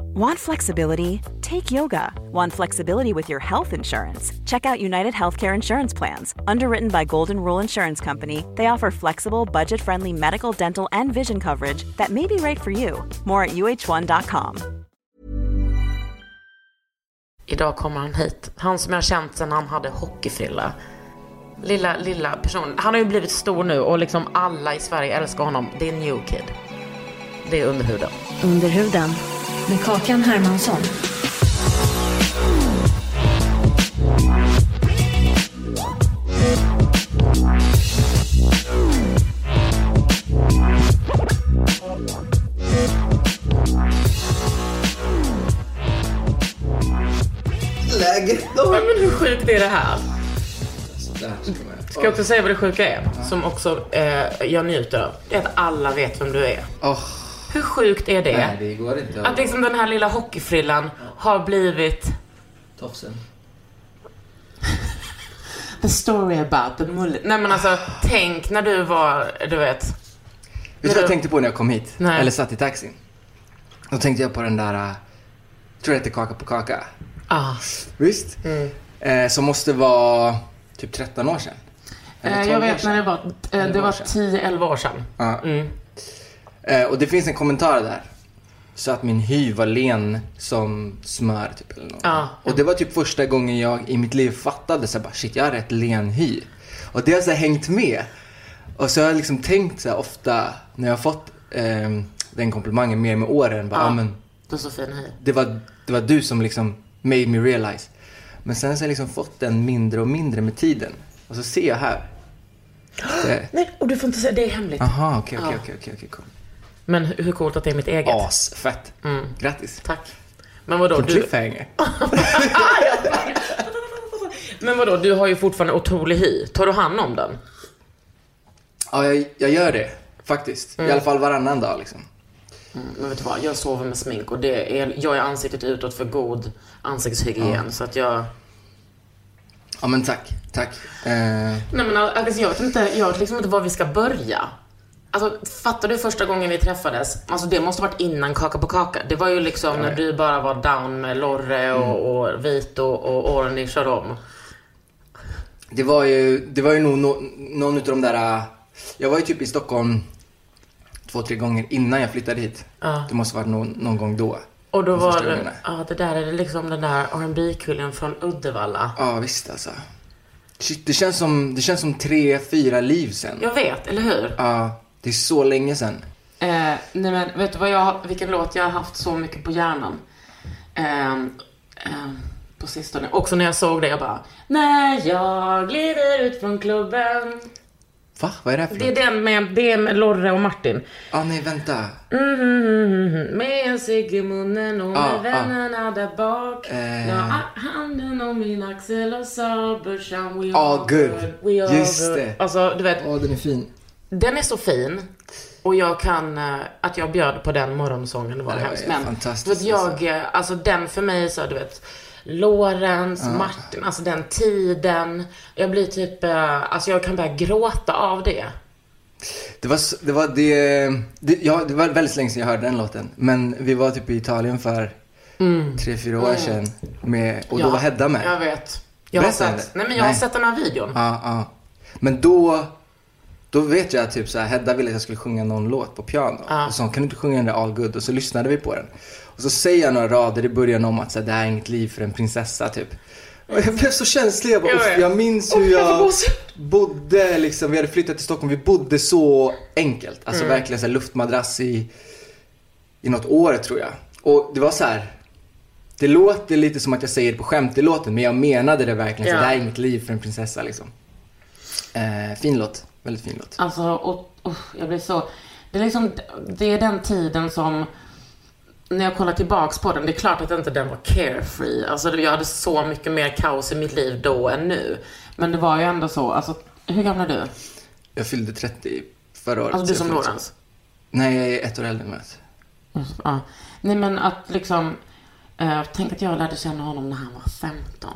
Want flexibility? Take yoga. Want flexibility with your health insurance? Check out United Healthcare Insurance Plans. Underwritten by Golden Rule Insurance Company, they offer flexible, budget friendly medical, dental, and vision coverage that may be right for you. More at uh1.com. Idag kommer han hit. Han som jag har känt sedan han hade hockeyfrilla. Lilla, lilla person. Han har ju blivit stor nu och liksom alla i Sverige älskar honom. Det är New Kid. Det är underhuden. Under huden. Med Kakan Hermansson. Läget då? Men hur sjukt är det här? Ska jag också säga vad det sjuka är? Som också eh, jag njuter av. Det är att alla vet vem du är. Åh, Hur sjukt är det? nej det går inte. Att liksom den här lilla hockeyfrillan har blivit Tofsen. the story about the mullet. Nej men alltså, tänk när du var, du vet. Vet du vad jag tänkte på när jag kom hit? Nej. Eller satt i taxin? Då tänkte jag på den där, äh, tror jag heter Kaka på kaka. Ah. Visst? Mm. Eh, som måste vara typ 13 år sedan. Eh, 12 jag år vet sedan. när det var, eh, det år var sedan. 10-11 år sedan. Ja. Mm. Eh, och det finns en kommentar där. Så att min hy var len som smör typ eller något. Ja. Och det var typ första gången jag i mitt liv fattade så här, bara shit jag har rätt len hy. Och det har så här, hängt med. Och så har jag liksom tänkt så här, ofta när jag har fått ehm, den komplimangen mer med åren. Bara, Ja. ja. men, Du så fin hy. det, var, det var du som liksom made me realize. Men sen så har jag liksom fått den mindre och mindre med tiden. Och så ser jag här. Det- Nej, och du får inte säga, det är hemligt. Aha, okej, okej, Ja. okej, okej, okej, cool. Men hur coolt att det är mitt eget. Asfett. Mm. Grattis. Tack. Men vadå, Vilken du... Men vadå, du har ju fortfarande otrolig hy. Tar du hand om den? Ja, jag, jag gör det. Faktiskt. Mm. I alla fall varannan dag liksom. Men vet du vad, jag sover med smink och det är, jag är ansiktet utåt för god ansiktshygien. Så att jag... Ja, men tack. Tack. Eh, Nej men alltså, jag vet inte, jag vet liksom inte var vi ska börja. Alltså, fattar du första gången vi träffades? Alltså det måste varit innan Kaka på kaka. Det var ju liksom när du bara var down med Lorre och, och Vito och Orni kör om. det var ju, det var ju nog no, någon utav de där... äh, Jag var ju typ i Stockholm två, tre gånger innan jag flyttade hit. Ja. Det måste varit någon, någon gång då. Och då var det, ja det där är liksom den där rb kullen från Uddevalla. Ja, visst alltså. Shit, det känns som, det känns som tre, fyra liv sen. Jag vet, eller hur? Ja, det är så länge sen. Eh, nej men vet du vad jag, vilken låt jag har haft så mycket på hjärnan? Ehm, ehm, på sistone. Också när jag såg det, jag bara När jag glider ut från klubben. Va? Vad är det här för Det är den med, det är med Lorre och Martin. Ah, nej, vänta. Mm, med en cigg i munnen och med Ah, ah. vännerna där bak. Eh. La handen om min axel och sa brorsan we Ah, all good. good. We all Just good. det. Alltså, du vet, Åh, den är fin. Den är så fin. Och jag kan, eh, att jag bjöd på den morgonsången, var Ja, det hemskt. Men du vet, jag, eh, alltså den för mig så, du vet, Lorentz, Martin, alltså den tiden. Jag blir typ, eh, alltså jag kan börja gråta av det. Det var, det var det, det, ja, det var väldigt länge sedan jag hörde den låten. Men vi var typ i Italien för tre, fyra år sedan. Med, och då var Hedda med. Jag vet. Jag har sett, nej men jag har Nej. sett den här videon. Ja, ja. Men då, då vet jag typ så här, Hedda ville att jag skulle sjunga någon låt på piano. Ja. Och så kan du inte sjunga den där All Good? Och så lyssnade vi på den. Och så säger jag några rader i början om att så här, det här är inget liv för en prinsessa typ. Och jag blev så känslig. Jag, bara, Jag jag minns hur jag bodde liksom, vi hade flyttat till Stockholm, vi bodde så enkelt. Alltså Mm. verkligen så här, luftmadrass i, i något år tror jag. Och det var så här. Det låter lite som att jag säger det på skämt i låten, men jag menade det verkligen. Så Ja. det här är inget liv för en prinsessa liksom. Eh, fin låt. Väldigt fin låt. Alltså, och, och, jag blir så... Det är liksom, det är den tiden som... när jag kollar tillbaks på den, det är klart att inte den var carefree. Alltså jag hade så mycket mer kaos i mitt liv då än nu. Men det var ju ändå så, alltså hur gammal är du? Jag fyllde 30 förra året. Alltså så du som Lorentz? Nej, jag är ett år äldre än Lorentz. Ja. Nej men att liksom, eh, tänk att jag lärde känna honom när han var 15.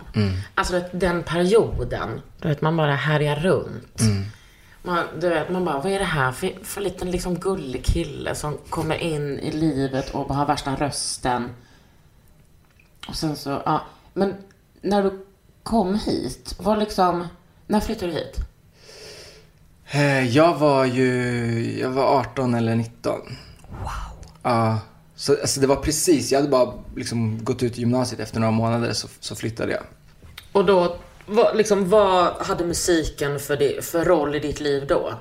Alltså du vet, den perioden, du vet man bara härjar runt. Man, du vet, man bara, vad är det här för, för liten liksom gullig kille som kommer in i livet och har värsta rösten. Och sen så, ja. Men när du kom hit, var liksom, när flyttade du hit? Eh, Jag var ju, jag var 18 eller 19. Wow. Ja, så alltså det var precis, jag hade bara liksom gått ut gymnasiet efter några månader så, så flyttade jag. Och då, vad, liksom, vad hade musiken för, det, för roll i ditt liv då?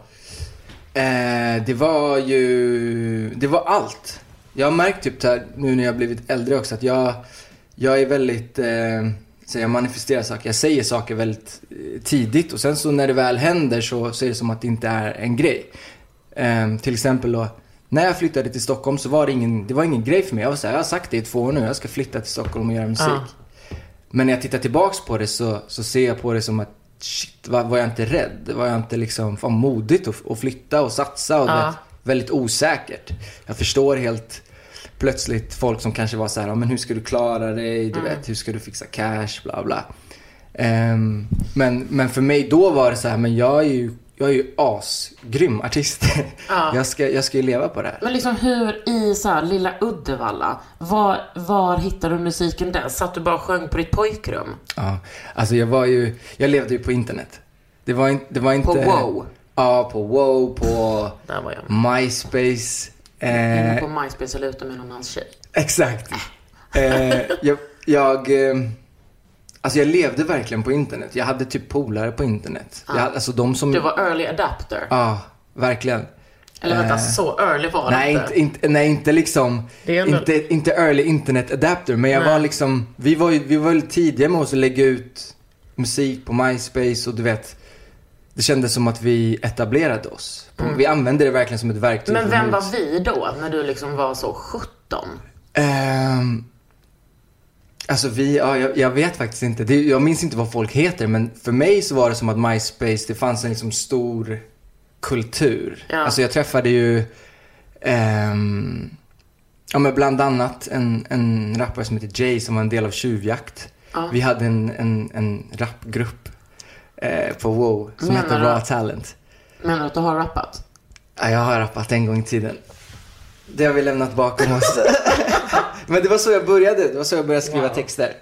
Eh, det var ju, det var allt. Jag har märkt typ här, nu när jag blivit äldre också att jag, jag är väldigt, eh, så jag manifesterar saker, jag säger saker väldigt eh, tidigt och sen så när det väl händer så, så är det som att det inte är en grej. Eh, till exempel då, när jag flyttade till Stockholm så var det ingen, det var ingen grej för mig. Jag var så här, jag har sagt det i två år nu, jag ska flytta till Stockholm och göra musik. Ja. Men när jag tittar tillbaks på det så, så ser jag på det som att shit, var, var jag inte rädd? Var jag inte liksom, fan modigt att, att flytta och satsa och Ja. vet, väldigt osäkert. Jag förstår helt plötsligt folk som kanske var så här, "Ja, men hur ska du klara dig? Du vet, hur ska du fixa cash? Bla bla. Ehm, men, men för mig då var det så här, men jag är ju, jag är ju asgrym artist. Ja. jag, ska, jag ska ju leva på det här. Men liksom hur i så här, lilla Uddevalla, var, var hittade du musiken där? Satt du bara och sjöng på ditt pojkrum? Ja, alltså jag var ju, jag levde ju på internet. Det var, in, det var inte... På Wow? Ja, på Wow, på Där var jag. MySpace. Inne Eh, på MySpace eller ute med någon hans tjej. exakt. Eh, jag, jag, eh, alltså jag levde verkligen på internet. Jag hade typ polare på internet. Jag, hade- alltså de som... Du var early adapter. Ja, verkligen. Eller vänta, Eh, så early var det Nej inte. inte, inte, nej, inte liksom, Det är ändå- inte, inte early internet adapter, men jag Nej. var liksom, vi var ju vi var tidiga med oss att lägga ut musik på MySpace och du vet, det kändes som att vi etablerade oss. Vi använde det verkligen som ett verktyg Mm. Men vem var vi då, när du liksom var så 17? Ehm, alltså vi, ja, jag, jag vet faktiskt inte. Det, jag minns inte vad folk heter, men för mig så var det som att MySpace, det fanns en liksom stor kultur. Ja. Alltså jag träffade ju, ehm, ja men bland annat en, en rappare som heter Jay som var en del av Tjuvjakt. Ja. Vi hade en, en, en rapgrupp eh, på WoW som Menar hette? Raw Talent. Menar du att du har rappat? Ja, jag har rappat en gång i tiden. Det har vi lämnat bakom oss. Men det var så jag började. Det var så jag började skriva Wow. texter.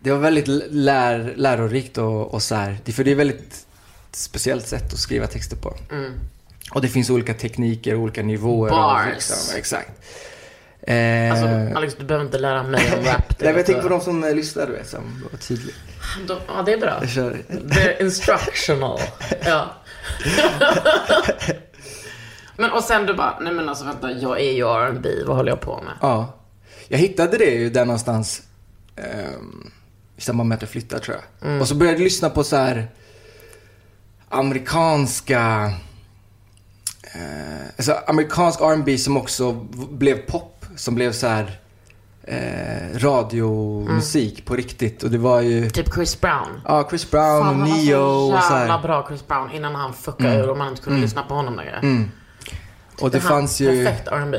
Det var väldigt lär, lärorikt och, och så här. För det är väldigt speciellt sätt att skriva texter på. Mm. Och det finns olika tekniker, olika nivåer. Bars. Liksom, exakt. Eh, Alltså, Alex, du behöver inte lära mig om rap. nej, men jag tänker på de som eh, lyssnar, du vet, som var tydliga. de... Ja, det är bra. Jag kör. They're instructional. ja. men och sen du bara, nej men alltså vänta, jag är ju R&B, vad håller jag på med? Ja. Jag hittade det ju där någonstans ehm, i samband med att jag flyttade tror jag. Och så började jag lyssna på så här amerikanska eh, alltså amerikansk R&B som också blev pop. Som blev så här eh, radiomusik på riktigt. Och det var ju Typ Chris Brown. ja, Chris Brown Fan, och Neo och så jävla här. bra Chris Brown innan han fuckade ur och man inte kunde lyssna på honom längre. Och det Han- fanns ju... Perfekt R&B.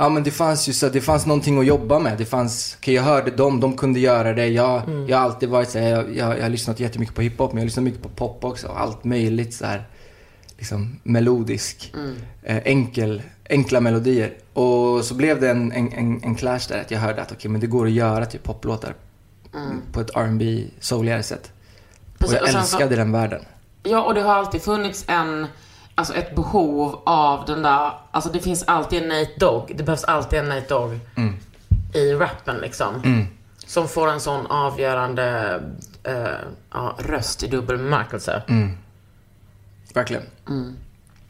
Ja men det fanns ju så, det fanns någonting att jobba med. Det fanns, okej jag hörde dem, de kunde göra det. Jag, jag har alltid varit så här, jag, jag, jag har lyssnat jättemycket på hiphop men jag har lyssnat mycket på pop också. Allt möjligt så här, liksom melodisk. Eh, enkel, enkla melodier. Och så blev det en, en, en, en clash där att jag hörde att okej men det går att göra typ poplåtar på ett R&B souligare sätt. Och Precis, jag och sen så- älskade den världen. Ja, och det har alltid funnits en, alltså ett behov av den där, alltså det finns alltid en Nate Dogg. Det behövs alltid en Nate Dogg i rappen liksom. Som får en sån avgörande eh, ja, röst i dubbel bemärkelse. Verkligen.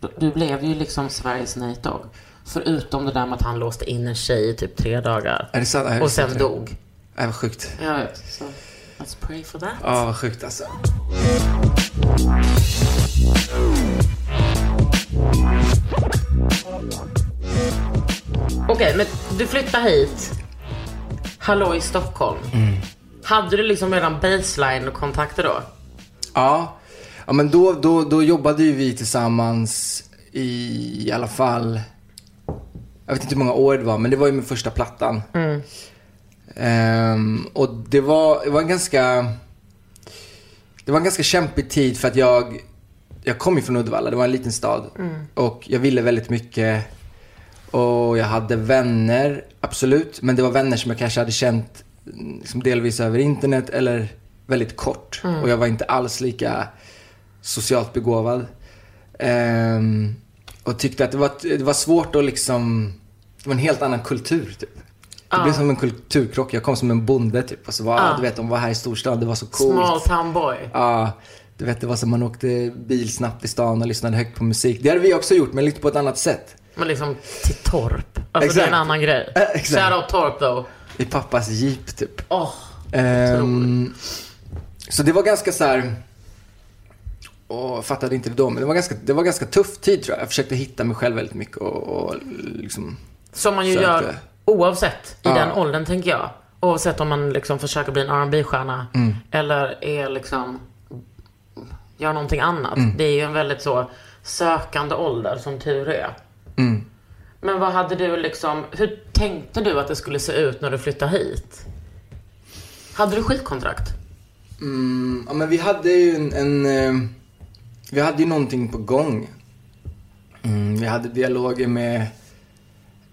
Du- Du blev ju liksom Sveriges Nate Dogg. Förutom det där med att han låste in en tjej i typ tre dagar. Är det sant? Är det Och sen sant? dog. Det var sjukt. Jag vet. Så, let's pray for that. Ja, vad sjukt alltså. Okej, men du flyttar hit. Hallå i Stockholm. Hade du liksom redan baseline-kontakter då? Ja, ja men då, då, då jobbade ju vi tillsammans i, i alla fall, jag vet inte hur många år det var, men det var ju med första plattan. Ehm, och det var, det var en ganska, det var en ganska kämpig tid för att jag, jag kom ju från Uddevalla, det var en liten stad. Och jag ville väldigt mycket. Och jag hade vänner, absolut. Men det var vänner som jag kanske hade känt mm, liksom delvis över internet eller väldigt kort. Och jag var inte alls lika socialt begåvad. Ehm, och tyckte att det var, det var svårt att liksom, det var en helt annan kultur typ. Det blev som en kulturkrock. Jag kom som en bonde typ. Och så var, du vet, de var här i storstan, det var så coolt. Small town boy. Ja, du vet det var som man åkte bil snabbt i stan och lyssnade högt på musik. Det hade vi också gjort, men lite på ett annat sätt. Men liksom till Torp. Alltså det är Exakt. en annan grej. Eh, exakt. Shoutout Torp though. I pappas jeep typ. Åh. Ehm, så det var ganska så här. Och jag fattade inte det då, men det var ganska, det var ganska tuff tid tror jag. Jag försökte hitta mig själv väldigt mycket och, och liksom Som man ju sökte. gör oavsett i Ja. den åldern tänker jag. Oavsett om man liksom försöker bli en rb stjärna Mm. eller är liksom gör någonting annat. Mm. Det är ju en väldigt så sökande ålder som tur är. Mm. Men vad hade du liksom, hur tänkte du att det skulle se ut när du flyttade hit? Hade du skitkontrakt? Mm, ja, men vi hade ju en, en eh, vi hade ju någonting på gång. Mm, vi hade dialoger med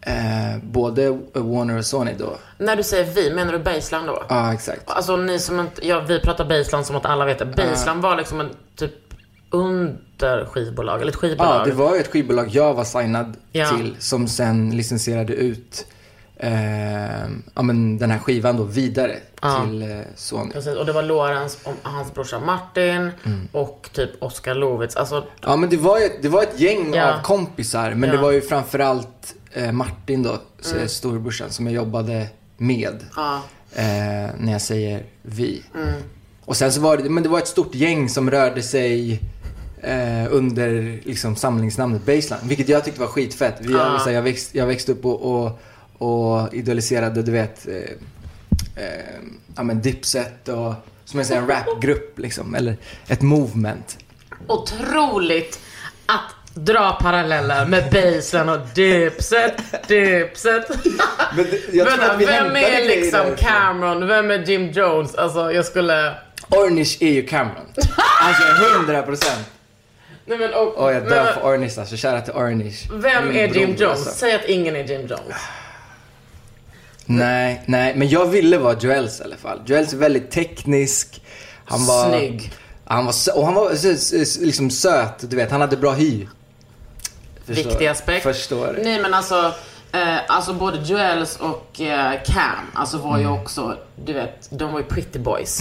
eh, både Warner och Sony då. När du säger vi, menar du Baseline då? Ja, exakt. Alltså ni som inte, ja vi pratar Baseline som att alla vet det. Baseline var liksom en typ under skivbolag, eller ett skivbolag. Ja, det var ju ett skivbolag jag var signad Ja. till som sen licensierade ut eh, ja, men den här skivan då vidare till eh, Sony. Precis, och det var Lorenz och hans brorsa Martin Mm. och typ Oskar Lovitz. Alltså, Ja, men det var ju, det var ett gäng Ja. av kompisar, men det var ju framförallt eh, Martin då, mm. storebrorsan, som jag jobbade med. ja. Eh, när jag säger vi. Mm. Och sen så var det, men det var ett stort gäng som rörde sig eh, under liksom, samlingsnamnet Baseline. Vilket jag tyckte var skitfett. Vi, Ja. så här, jag, växt, jag växte upp och, och, och idoliserade, du vet, eh, eh, ja men Dipset och som jag säger, en rapgrupp liksom. Eller ett movement. Otroligt att dra paralleller med Baseline och Dipset, Dipset. Men jag tror att vi vem är liksom. Cameron? Vem är Jim Jones? Alltså jag skulle... Ornish är ju Cameron. Alltså 100 procent. Nej men och... Och jag men- dör för Ornish alltså. Shoutout till Ornish. Vem Min är Jim bror, Jones? alltså. Säg att ingen är Jim Jones. Nej, nej, men jag ville vara Joels i alla fall. Joels är väldigt teknisk. Han var... Snygg. Han var, och han var liksom söt, du vet. Han hade bra hy. Förstår- Viktig aspekt. Förstår? Nej men alltså, eh, alltså både Joels och eh, Cam, alltså var Mm. ju också, du vet, de var ju pretty boys.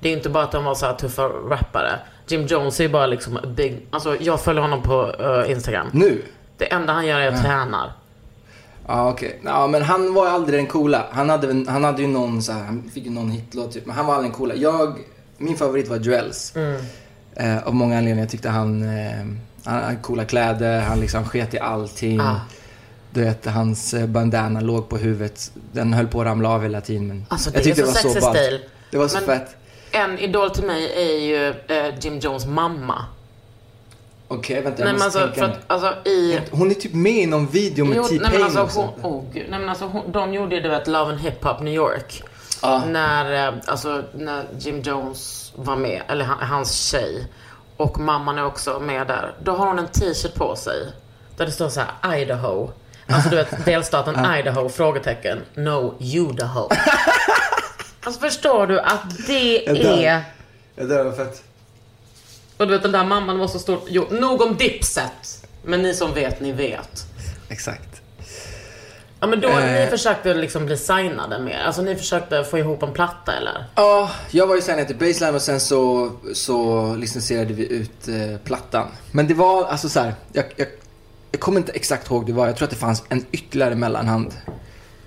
Det är ju inte bara att de var så här tuffa rappare. Jim Jones är ju bara liksom big, alltså jag följer honom på eh, Instagram. Nu? Det enda han gör är att tränar. Ja, okej. Ja, men han var aldrig den coola. Han hade, han hade ju någon så här, han fick ju någon hitlåt typ. Men han var aldrig den coola. Jag, min favorit var Joels. Eh, av många anledningar. Jag tyckte han, eh, han hade coola kläder, han liksom sket i allting. Ah. Du vet, hans eh, bandana låg på huvudet. Den höll på att ramla av hela tiden. Men Alltså, det jag tyckte så sexy ballt. stil. Det var så Men- fett. En idol till mig är ju eh, Jim Jones mamma. Okej, vänta jag Nej men måste alltså, tänka att, alltså i... Hon är typ med i någon video med Jo, nej T-Pain men alltså, också. hon, oh, gud. nej men alltså hon, de gjorde ju du vet Love and Hip Hop New York. Ja. När, eh, alltså, när Jim Jones var med, eller han, hans tjej. Och mamman är också med där. Då har hon en t-shirt på sig. Där det står så här Idaho. Alltså du vet delstaten Idaho? Frågetecken. No, Idaho. alltså förstår du att det är... Ja, det var fett. Och du vet den där mamman var så stor. Jo, nog om Dipset. Men ni som vet, ni vet. Exakt. Ja men då, Eh. ni försökte liksom bli signade mer? Alltså ni försökte få ihop en platta eller? Ja, jag var ju signad till Baseline och sen så, så licensierade vi ut eh, plattan. Men det var alltså så här, jag, jag, jag kommer inte exakt ihåg det var. Jag tror att det fanns en ytterligare mellanhand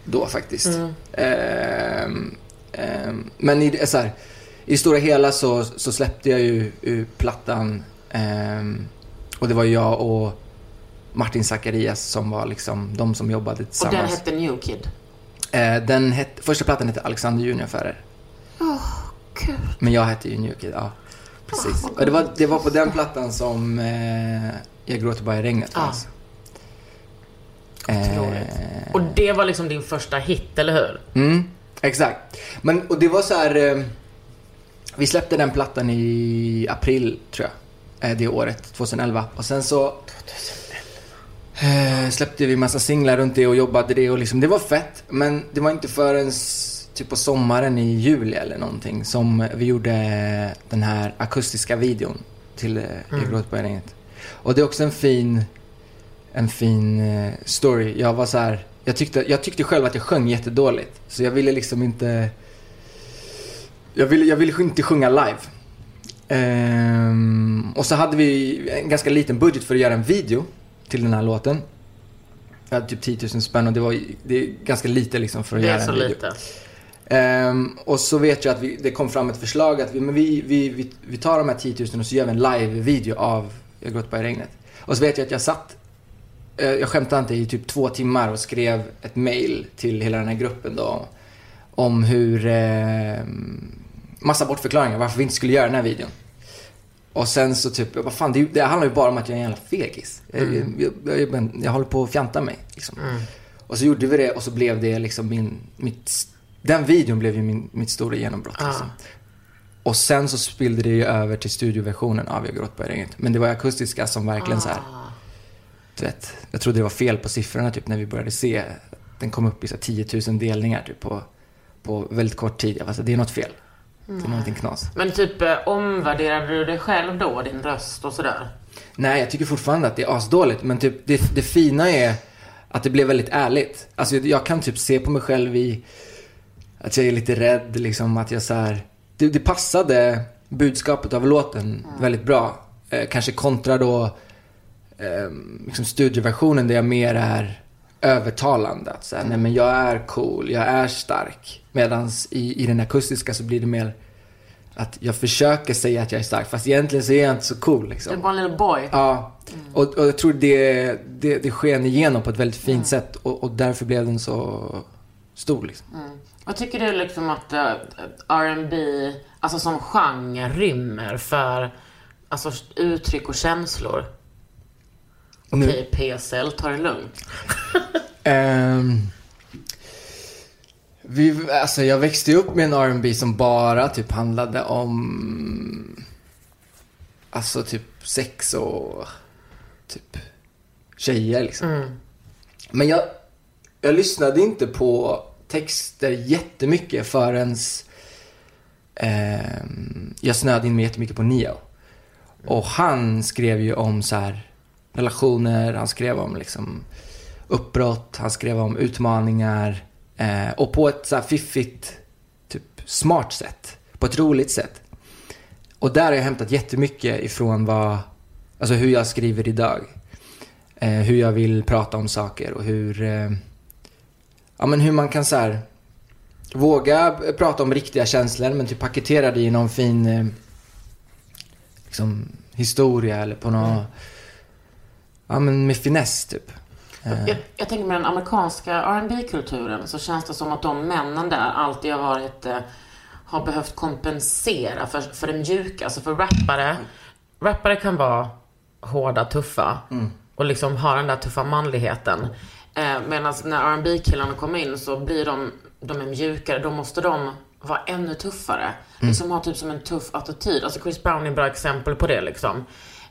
då faktiskt. Ehm, ehm, men i, så här, i det stora hela så, så släppte jag ju, ju plattan. ehm, och det var jag och Martin Zacharias som var liksom de som jobbade Och den tillsammans. hette New Kid. Eh, den hette, första plattan hette Alexander Junior-affärer. Kul. Men jag hette ju New Kid, ja. Precis. Och det var, det var på den plattan som eh, Jag gråter bara i regnet Ja. fanns. Eh, Otroligt. Och det var liksom din första hit, eller hur? Mm, exakt. Men, och det var så här... Eh, vi släppte den plattan i april, tror jag. Eh, det året, 2011. Och sen så... Eh, släppte vi massa singlar runt det och jobbade det och liksom, det var fett. Men det var inte förrän typ på sommaren i juli eller någonting som vi gjorde den här akustiska videon till eh, på regnet. Och det är också en fin, en fin eh, story. Jag var så här, jag tyckte, jag tyckte själv att jag sjöng jättedåligt. Så jag ville liksom inte, jag ville, jag ville inte sjunga live. Ehm, och så hade vi en ganska liten budget för att göra en video till den här låten. Jag hade typ 10 000 spänn och det var det är ganska lite liksom för att Det göra är så en video. lite. Ehm, och så vet jag att vi, det kom fram ett förslag att vi, men vi, vi, vi, vi tar de här 10 000 och så gör vi en live-video av Jag gråter bara i regnet. Och så vet jag att jag satt, eh, jag skämtar inte, i typ två timmar och skrev ett mail till hela den här gruppen då. Om hur, eh, massa bortförklaringar varför vi inte skulle göra den här videon. Och sen så typ, jag bara, fan det, det handlar ju bara om att jag är en jävla fegis. Jag, jag, jag, jag, jag håller på att fjanta mig. Liksom. Och så gjorde vi det och så blev det liksom min, mitt, den videon blev ju min, mitt stora genombrott. Ah. Liksom. Och sen så spillde det ju över till studioversionen av Jag gråter på regnet. Men det var akustiska som verkligen så här, Ah. du vet, jag trodde det var fel på siffrorna typ när vi började se. Den kom upp i så här 10 000 delningar typ på, på väldigt kort tid. Jag var så här, det är något fel. Är någonting knas. Men typ eh, omvärderade du dig själv då, din röst och sådär? Nej, jag tycker fortfarande att det är asdåligt. Men typ, det, det fina är att det blev väldigt ärligt. Alltså jag kan typ se på mig själv i att jag är lite rädd, liksom att jag så här, det, det passade budskapet av låten väldigt bra. Eh, kanske kontra då eh, liksom studioversionen där jag mer är övertalande. Att säga, nej men jag är cool, jag är stark. Medans i, i den akustiska så blir det mer att jag försöker säga att jag är stark, fast egentligen så är jag inte så cool liksom. Du är bara en liten boy. Ja, och, och jag tror det, det, det sken igenom på ett väldigt fint sätt och, och därför blev den så stor liksom. Jag tycker det är liksom att uh, R&B, alltså som genre, rymmer för alltså, uttryck och känslor. Okej, PSL, ta det lugnt. Ehm, vi, alltså jag växte upp med en R&B som bara typ handlade om Alltså typ sex och typ tjejer liksom. Men jag, jag lyssnade inte på texter jättemycket förrän ehm, jag snöade in mig jättemycket på Neo. Och han skrev ju om så här relationer, han skrev om liksom uppbrott, han skrev om utmaningar. Eh, och på ett så här fiffigt, typ smart sätt. På ett roligt sätt. Och där har jag hämtat jättemycket ifrån vad, alltså hur jag skriver idag. Eh, hur jag vill prata om saker och hur, eh, ja men hur man kan så här våga prata om riktiga känslor men typ paketera det i någon fin eh, liksom, historia eller på någon, ja men med finess typ. Eh, Jag, jag tänker med den amerikanska rb kulturen så känns det som att de männen där alltid har varit, eh, har behövt kompensera för, för det mjuka. Alltså för rappare, rappare kan vara hårda, tuffa och liksom ha den där tuffa manligheten. Eh, Medan när rb killarna kommer in så blir de, de är mjukare. Då måste de vara ännu tuffare. Liksom ha typ som en tuff attityd. Alltså Chris Brown är ett bra exempel på det liksom.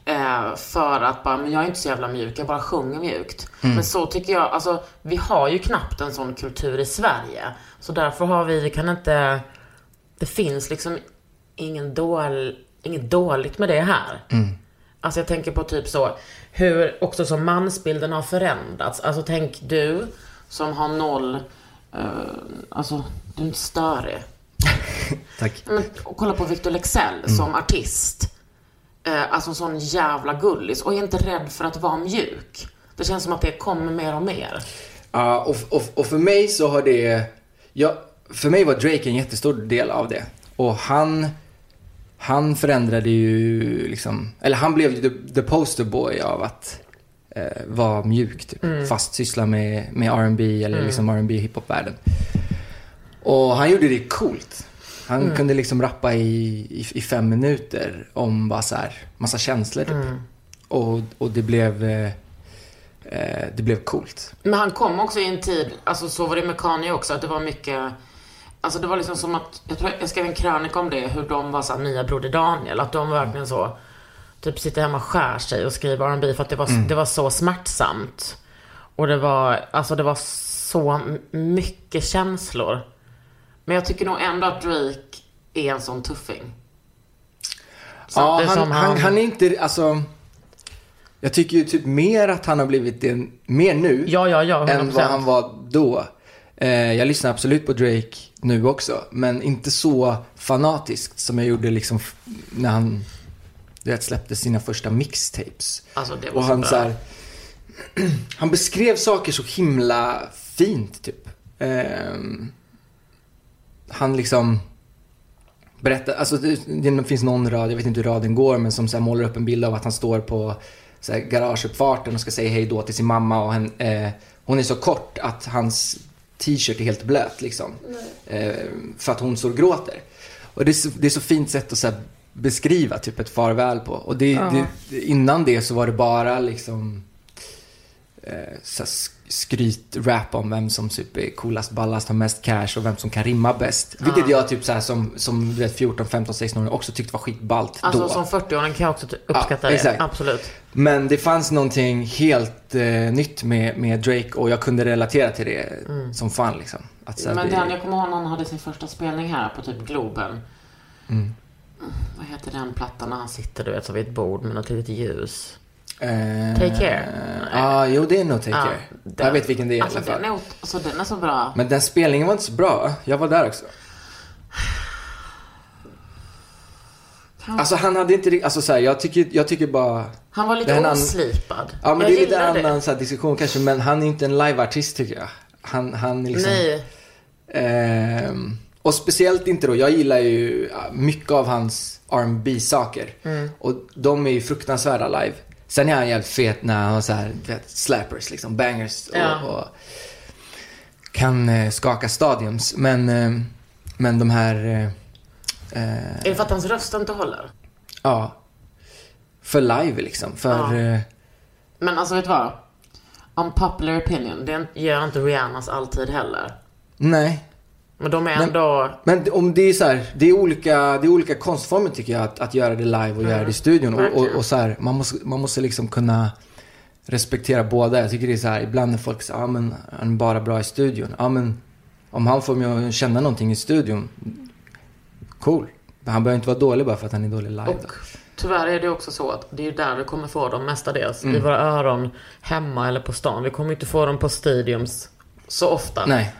Eh, för att bara, men jag är inte så jävla mjuk, jag bara sjunger mjukt. Men så tycker jag, alltså vi har ju knappt en sån kultur i Sverige. Så därför har vi, vi kan inte, det finns liksom ingen dål, inget dåligt med det här. Alltså jag tänker på typ så, hur också som mansbilden har förändrats. Alltså tänk du som har noll, eh, alltså du är inte störig. tack. Men, och kolla på Victor Lexell som artist. Eh, alltså en sån jävla gullis och är inte rädd för att vara mjuk. Det känns som att det kommer mer och mer. Ja, och, och, och för mig så har det... Ja, för mig var Drake en jättestor del av det. Och han... Han förändrade ju liksom... Eller han blev the, the poster boy av att eh, vara mjuk typ. Fast syssla med, med R&B eller liksom R&B hiphop-världen. Och han gjorde det coolt. Han kunde liksom rappa i, i, i fem minuter om bara så här, massa känslor typ. Och, och det blev, eh, eh, det blev coolt. Men han kom också i en tid, alltså så var det med Kanye också, att det var mycket Alltså det var liksom som att, jag tror jag skrev en krönika om det, hur de var så här, nya Broder Daniel. Att de verkligen så, typ sitter hemma och skär sig och skriver R&B för att det var, det var så smärtsamt. Och det var, alltså det var så mycket känslor. Men jag tycker nog ändå att Drake är en sån tuffing. Så Ja, han, som han, han är inte, alltså. Jag tycker ju typ mer att han har blivit det, mer nu. Ja, ja, ja, 100%. än vad han var då. Eh, jag lyssnar absolut på Drake nu också. Men inte så fanatiskt som jag gjorde liksom när han du vet, släppte sina första mixtapes. Alltså, det var Och han så här, Han beskrev saker så himla fint typ. Ehm, han liksom berättar, alltså det, det finns någon rad, jag vet inte hur raden går, men som så här målar upp en bild av att han står på så här, garageuppfarten och ska säga hej då till sin mamma och han, eh, hon är så kort att hans t-shirt är helt blöt liksom. Eh, för att hon och gråter. Och det är så, det är så fint sätt att så här, beskriva typ ett farväl på. Och det, det, innan det så var det bara liksom eh, så här skryt-rap om vem som typ är coolast, ballast, har mest cash och vem som kan rimma bäst. Vilket jag typ så här som, som du vet 14, 15, 16 år också tyckte var skitballt Alltså då. som 40-åring kan jag också t- uppskatta Ja, det. Absolut. Men det fanns någonting helt eh, nytt med, med Drake och jag kunde relatera till det som fan liksom. Att, så här, Men det, den, jag kommer ihåg när han hade sin första spelning här på typ Globen. Mm. Vad heter den plattan när han sitter du vet så vid ett bord med något litet ljus? Eh, Take Care? Ja, jo det är nog Take Ja, Care. den- Jag vet vilken det är alltså, i alla fall. Den är, alltså den är så bra. Men den spelningen var inte så bra. Jag var där också. Alltså han hade inte ri- alltså så här, jag tycker, jag tycker bara... Han var Det lite annan- oslipad. Ja men jag det är lite annan så här, diskussion kanske, men han är inte en liveartist tycker jag. Han, han är liksom... Nej. Ehm, och speciellt inte då, jag gillar ju mycket av hans R&B saker Mm. Och de är ju fruktansvärda live. Sen är han jävligt fet när han har så här, vet, slappers liksom, bangers och, Ja. och kan eh, skaka stadiums. Men, eh, men de här, eh, eh, Är det för att hans röst inte håller? ja, för live liksom. För, Ja. eh, Men alltså vet du vad? Unpopular opinion, det gör inte Rihannas alltid heller. nej. Men de är ändå... Men om det är så här, det är olika, det är olika konstformer tycker jag att, att göra det live och göra det i studion. Och, och, och så här, man måste, man måste liksom kunna respektera båda. Jag tycker det är så här, ibland när folk säger, ja men han är bara bra i studion. Ja men, om han får mig att känna någonting i studion, cool. Men han behöver inte vara dålig bara för att han är dålig live. Och Då. tyvärr är det också så att det är där vi kommer få dem mestadels. I våra öron, hemma eller på stan. Vi kommer inte få dem på stadiums så ofta. Nej.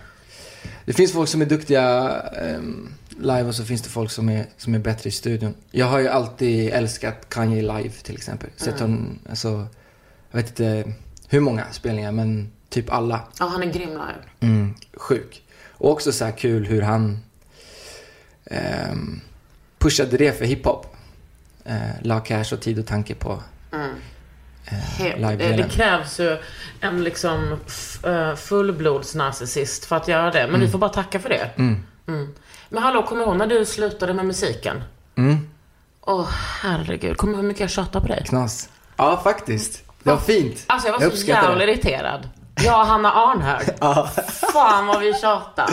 Det finns folk som är duktiga ehm, live och så finns det folk som är, som är bättre i studion. Jag har ju alltid älskat Kanye live till exempel. Sett hon, alltså, jag vet inte hur många spelningar men typ alla. Ja, han är grym live. Mm, sjuk. Och också så här kul hur han ehm, pushade det för hiphop. Eh, la cash och tid och tanke på He- live-delen. det krävs ju en liksom eh, fullblodsnarcissist för att göra det. Men vi får bara tacka för det. Mm. Men hallå, kommer du ihåg när du slutade med musiken? Mm, Åh, herregud. Kommer du ihåg hur mycket jag tjatade på dig? knas. Ja, faktiskt. Det var fint. Alltså jag var så uppskattar jävla irriterad. Jag och Hanna Arnhög. Fan vad vi tjatade.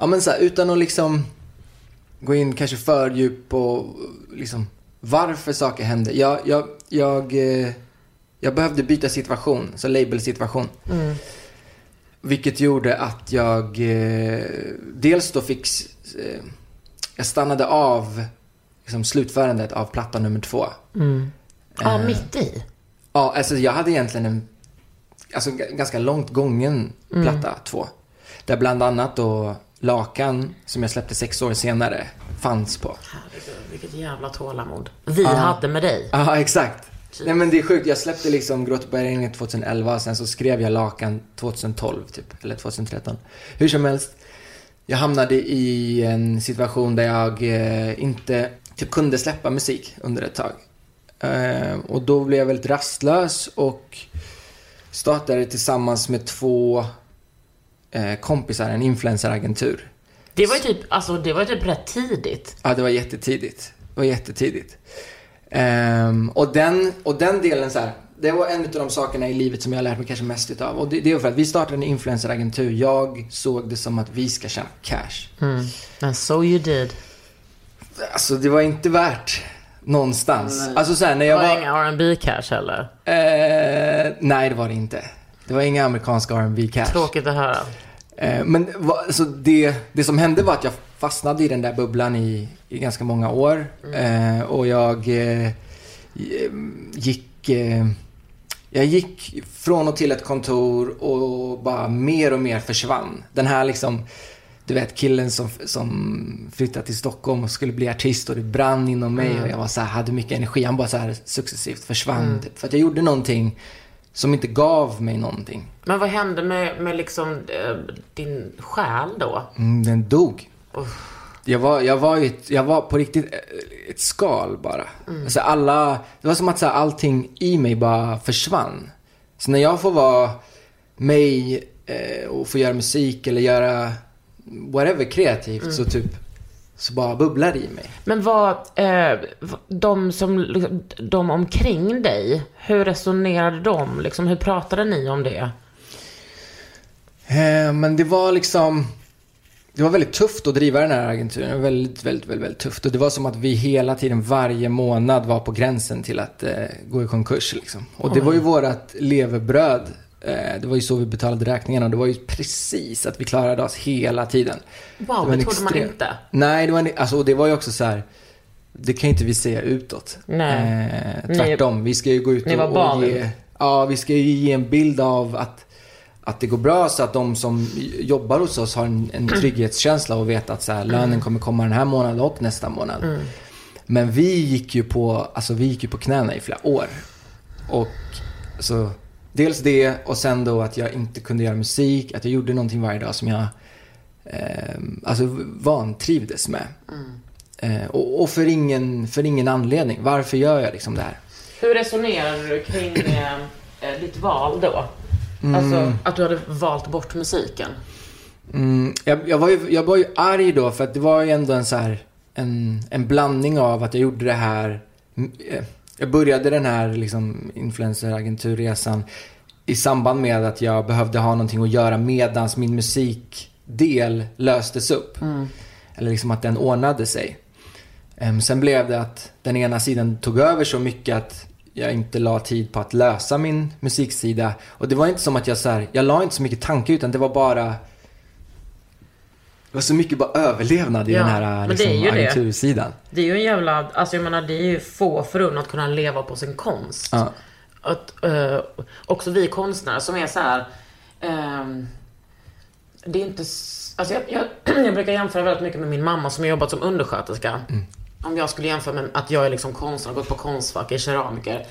Ja men så här, utan att liksom gå in kanske för djupt på liksom varför saker händer. Jag, jag, jag, eh, jag behövde byta situation, så label-situation. Vilket gjorde att jag eh, dels då fick, eh, jag stannade av liksom slutförandet av platta nummer två. Ja, mitt i. Ja, alltså jag hade egentligen en alltså, ganska långt gången platta två. Där bland annat då Lakan, som jag släppte sex år senare, fanns på. Herregud, vilket jävla tålamod. Vi hade med dig. Ja, exakt. Nej men det är sjukt. Jag släppte liksom Gråtbergringen 2011 och sen så skrev jag Lakan 2012 typ. Eller 2013. Hur som helst. Jag hamnade i en situation där jag eh, inte typ kunde släppa musik under ett tag. Eh, och då blev jag väldigt rastlös och startade tillsammans med två eh, kompisar en influenceragentur. Det var ju typ, alltså, det var typ rätt tidigt. Ja, det var jättetidigt. Det var jättetidigt. Ehm, och, den, och den delen så här, det var en av de sakerna i livet som jag har lärt mig kanske mest utav. Och det, det är för att vi startade en influenceragentur. Jag såg det som att vi ska tjäna cash. Men so you did. Alltså det var inte värt någonstans. Alltså så här, när jag Var det var... inga R&B cash heller? Eh, nej, det var det inte. Det var inga amerikanska R&B cash. Tråkigt att höra. Eh, Men alltså det, det som hände var att jag fastnade i den där bubblan i, i ganska många år. Eh, och jag eh, gick... Jag gick från och till ett kontor och bara mer och mer försvann. Den här liksom, du vet killen som, som flyttade till Stockholm och skulle bli artist och det brann inom mig och jag var så här, hade mycket energi. Han bara så här successivt försvann. Typ, för att jag gjorde någonting som inte gav mig någonting. Men vad hände med, med liksom eh, din själ då? Mm, den dog. Jag var, jag var ett, jag var på riktigt eh, ett skal bara. Alltså alla, det var som att så här, allting i mig bara försvann. Så när jag får vara mig eh, och få göra musik eller göra whatever kreativt så typ, så bara bubblar i mig. Men vad, eh, de som, liksom, de omkring dig, hur resonerade de? Liksom, hur pratade ni om det? Eh, men det var liksom... Det var väldigt tufft att driva den här agenturen. Väldigt, väldigt, väldigt, väldigt tufft. Och det var som att vi hela tiden, varje månad var på gränsen till att eh, gå i konkurs. Liksom. Och det var ju vårat levebröd. Eh, det var ju så vi betalade räkningarna. Och det var ju precis att vi klarade oss hela tiden. Wow, en det trodde man extrem- inte. Nej, det var, en, alltså, det var ju också så här. Det kan inte vi säga utåt. Nej. Eh, tvärtom, vi ska ju gå ut ni och, och ge... Ja, vi ska ju ge en bild av att, att det går bra så att de som jobbar hos oss har en, en trygghetskänsla och vet att så här, lönen kommer komma den här månaden och nästa månad. Men vi gick ju på, alltså vi gick ju på knäna i flera år. Och så dels det och sen då att jag inte kunde göra musik, att jag gjorde någonting varje dag som jag eh, alltså vantrivdes med. Eh, och och för, ingen, för ingen anledning. Varför gör jag liksom det här? Hur resonerade du kring eh, eh, ditt val då? Alltså att du hade valt bort musiken. Mm, jag, jag, var ju, jag var ju arg då för att det var ju ändå en så här, en, en blandning av att jag gjorde det här, mm, eh, jag började den här liksom influenceragenturresan i samband med att jag behövde ha någonting att göra medans min musikdel löstes upp. Eller liksom att den ordnade sig. Em, sen blev det att den ena sidan tog över så mycket att jag inte la tid på att lösa min musiksida. Och det var inte som att jag så här, jag la inte så mycket tanke utan det var bara det var så mycket bara överlevnad i Ja, den här men det är liksom, ju det. agentursidan. Det är ju en jävla, alltså jag menar det är ju få förunnat att kunna leva på sin konst. Ja. Att, eh, också vi konstnärer som är så här. ehm, det är inte, alltså jag, jag, jag brukar jämföra väldigt mycket med min mamma som har jobbat som undersköterska. Om jag skulle jämföra med att jag är liksom konstnär, gått på Konstfack, är keramiker.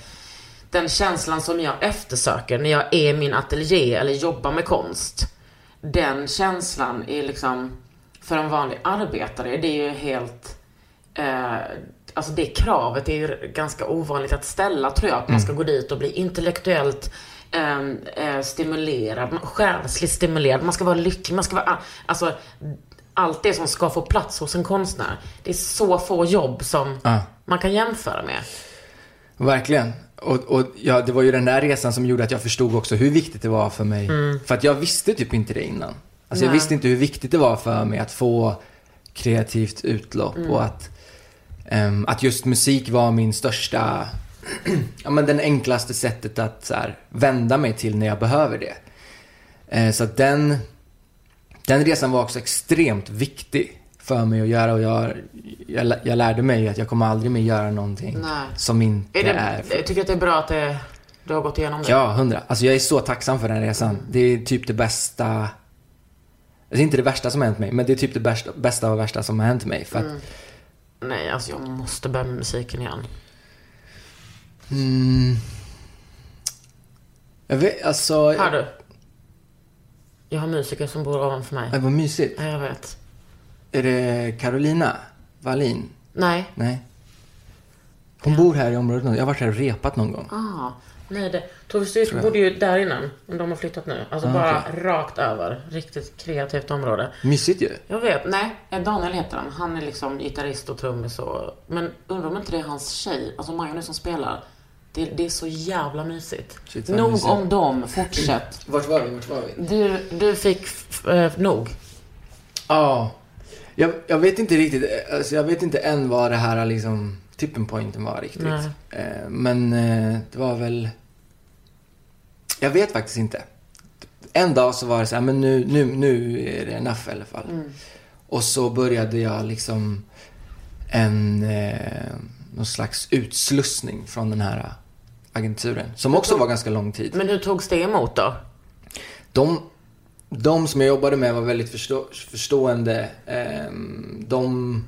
Den känslan som jag eftersöker när jag är i min ateljé eller jobbar med konst. Den känslan är liksom, för en vanlig arbetare, det är ju helt Eh, alltså det kravet är ju ganska ovanligt att ställa tror jag. Att man ska gå dit och bli intellektuellt ehm, eh, stimulerad, själsligt stimulerad. Man ska vara lycklig, man ska vara, alltså allt det som ska få plats hos en konstnär. Det är så få jobb som Ja. man kan jämföra med. Verkligen. Och, och ja, det var ju den där resan som gjorde att jag förstod också hur viktigt det var för mig. För att jag visste typ inte det innan. Alltså jag visste inte hur viktigt det var för mig att få kreativt utlopp och att, ehm, att just musik var min största, ja men den enklaste sättet att så här, vända mig till när jag behöver det. Eh, så att den, den resan var också extremt viktig för mig att göra och jag, jag, jag lärde mig att jag kommer aldrig mer göra någonting Nej. som inte Är är, det, jag tycker att det är bra att det, du har gått igenom det. Ja, hundra. Alltså jag är så tacksam för den resan. Det är typ det bästa, det är inte det värsta som har hänt mig, men det är typ det bästa, bästa och värsta som har hänt mig. För att, Nej, alltså jag måste börja med musiken igen. jag vet, alltså, Hör du? Jag har musiker som bor ovanför mig. det var mysigt. Ja, jag vet. Är det Carolina Wallin? Nej. Nej. Hon bor här i området. Jag har varit här och repat någon gång. Ah, nej, det, Tove Styrk bodde ju där innan, de har flyttat nu. Alltså Ah, bara okej. rakt över. Riktigt kreativt område. Mysigt ju. Jag vet, nej, eh, Daniel heter han. Han är liksom gitarrist och trummis och... Men undrar om inte det är hans tjej, alltså Maja nu som spelar. Det, det är så jävla mysigt. Shit, nog mysigt. om dem, fortsätt. Vart var vi? Vart var vi? Du, du fick eh, nog. Ja. Jag, jag vet inte riktigt, alltså jag vet inte än vad det här liksom, tipping pointen var riktigt. Nej. Eh, men eh, det var väl, jag vet faktiskt inte. En dag så var det så här, men nu, nu, nu är det enough i alla fall. Och så började jag liksom en, eh, någon slags utslussning från den här agenturen. Som också var ganska lång tid. Men hur togs det emot då? De, de som jag jobbade med var väldigt förstå, förstående. Ehm, de,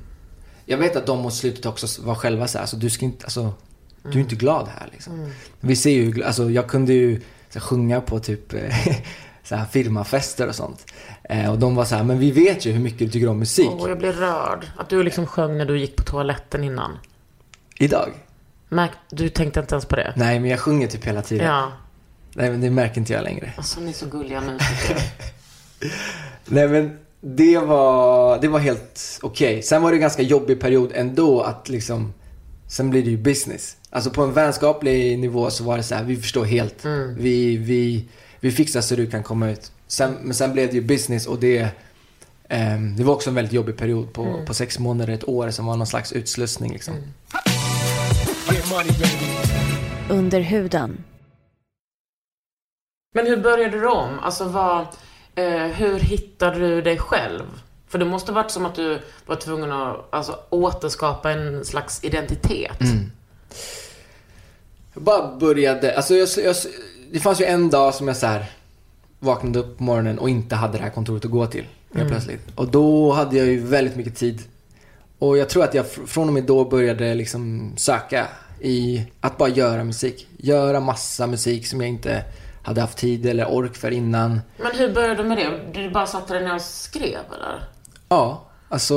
jag vet att de mot slutet också var själva så här, alltså, du ska inte, alltså, du är inte glad här liksom. Vi ser ju, alltså jag kunde ju så här, sjunga på typ eh, så här, firmafester och sånt. Eh, och de var så här, men vi vet ju hur mycket du tycker om musik. Åh, jag blir rörd. Att du liksom sjöng när du gick på toaletten innan. Idag? Märk, du tänkte inte ens på det? Nej, men jag sjunger typ hela tiden. Ja. Nej, men det märker inte jag längre. Alltså, ni är så gulliga musiker. Nej men det var, det var helt okej. Sen var det en ganska jobbig period ändå att liksom, sen blir det ju business. Alltså på en vänskaplig nivå så var det så här, vi förstår helt. Vi, vi, vi fixar så du kan komma ut. Sen, men sen blev det ju business och det, ehm, det var också en väldigt jobbig period på, på sex månader, ett år som var någon slags utslussning liksom. Under huden. Men hur började du om? Alltså vad, eh, hur hittade du dig själv? För det måste varit som att du var tvungen att alltså, återskapa en slags identitet. Jag bara började, alltså jag, jag, det fanns ju en dag som jag så här vaknade upp på morgonen och inte hade det här kontoret att gå till. Helt plötsligt. Och då hade jag ju väldigt mycket tid. Och jag tror att jag fr- från och med då började liksom söka i att bara göra musik. Göra massa musik som jag inte hade haft tid eller ork för innan. Men hur började du med det? Du bara satte dig ner och skrev eller? Ja, alltså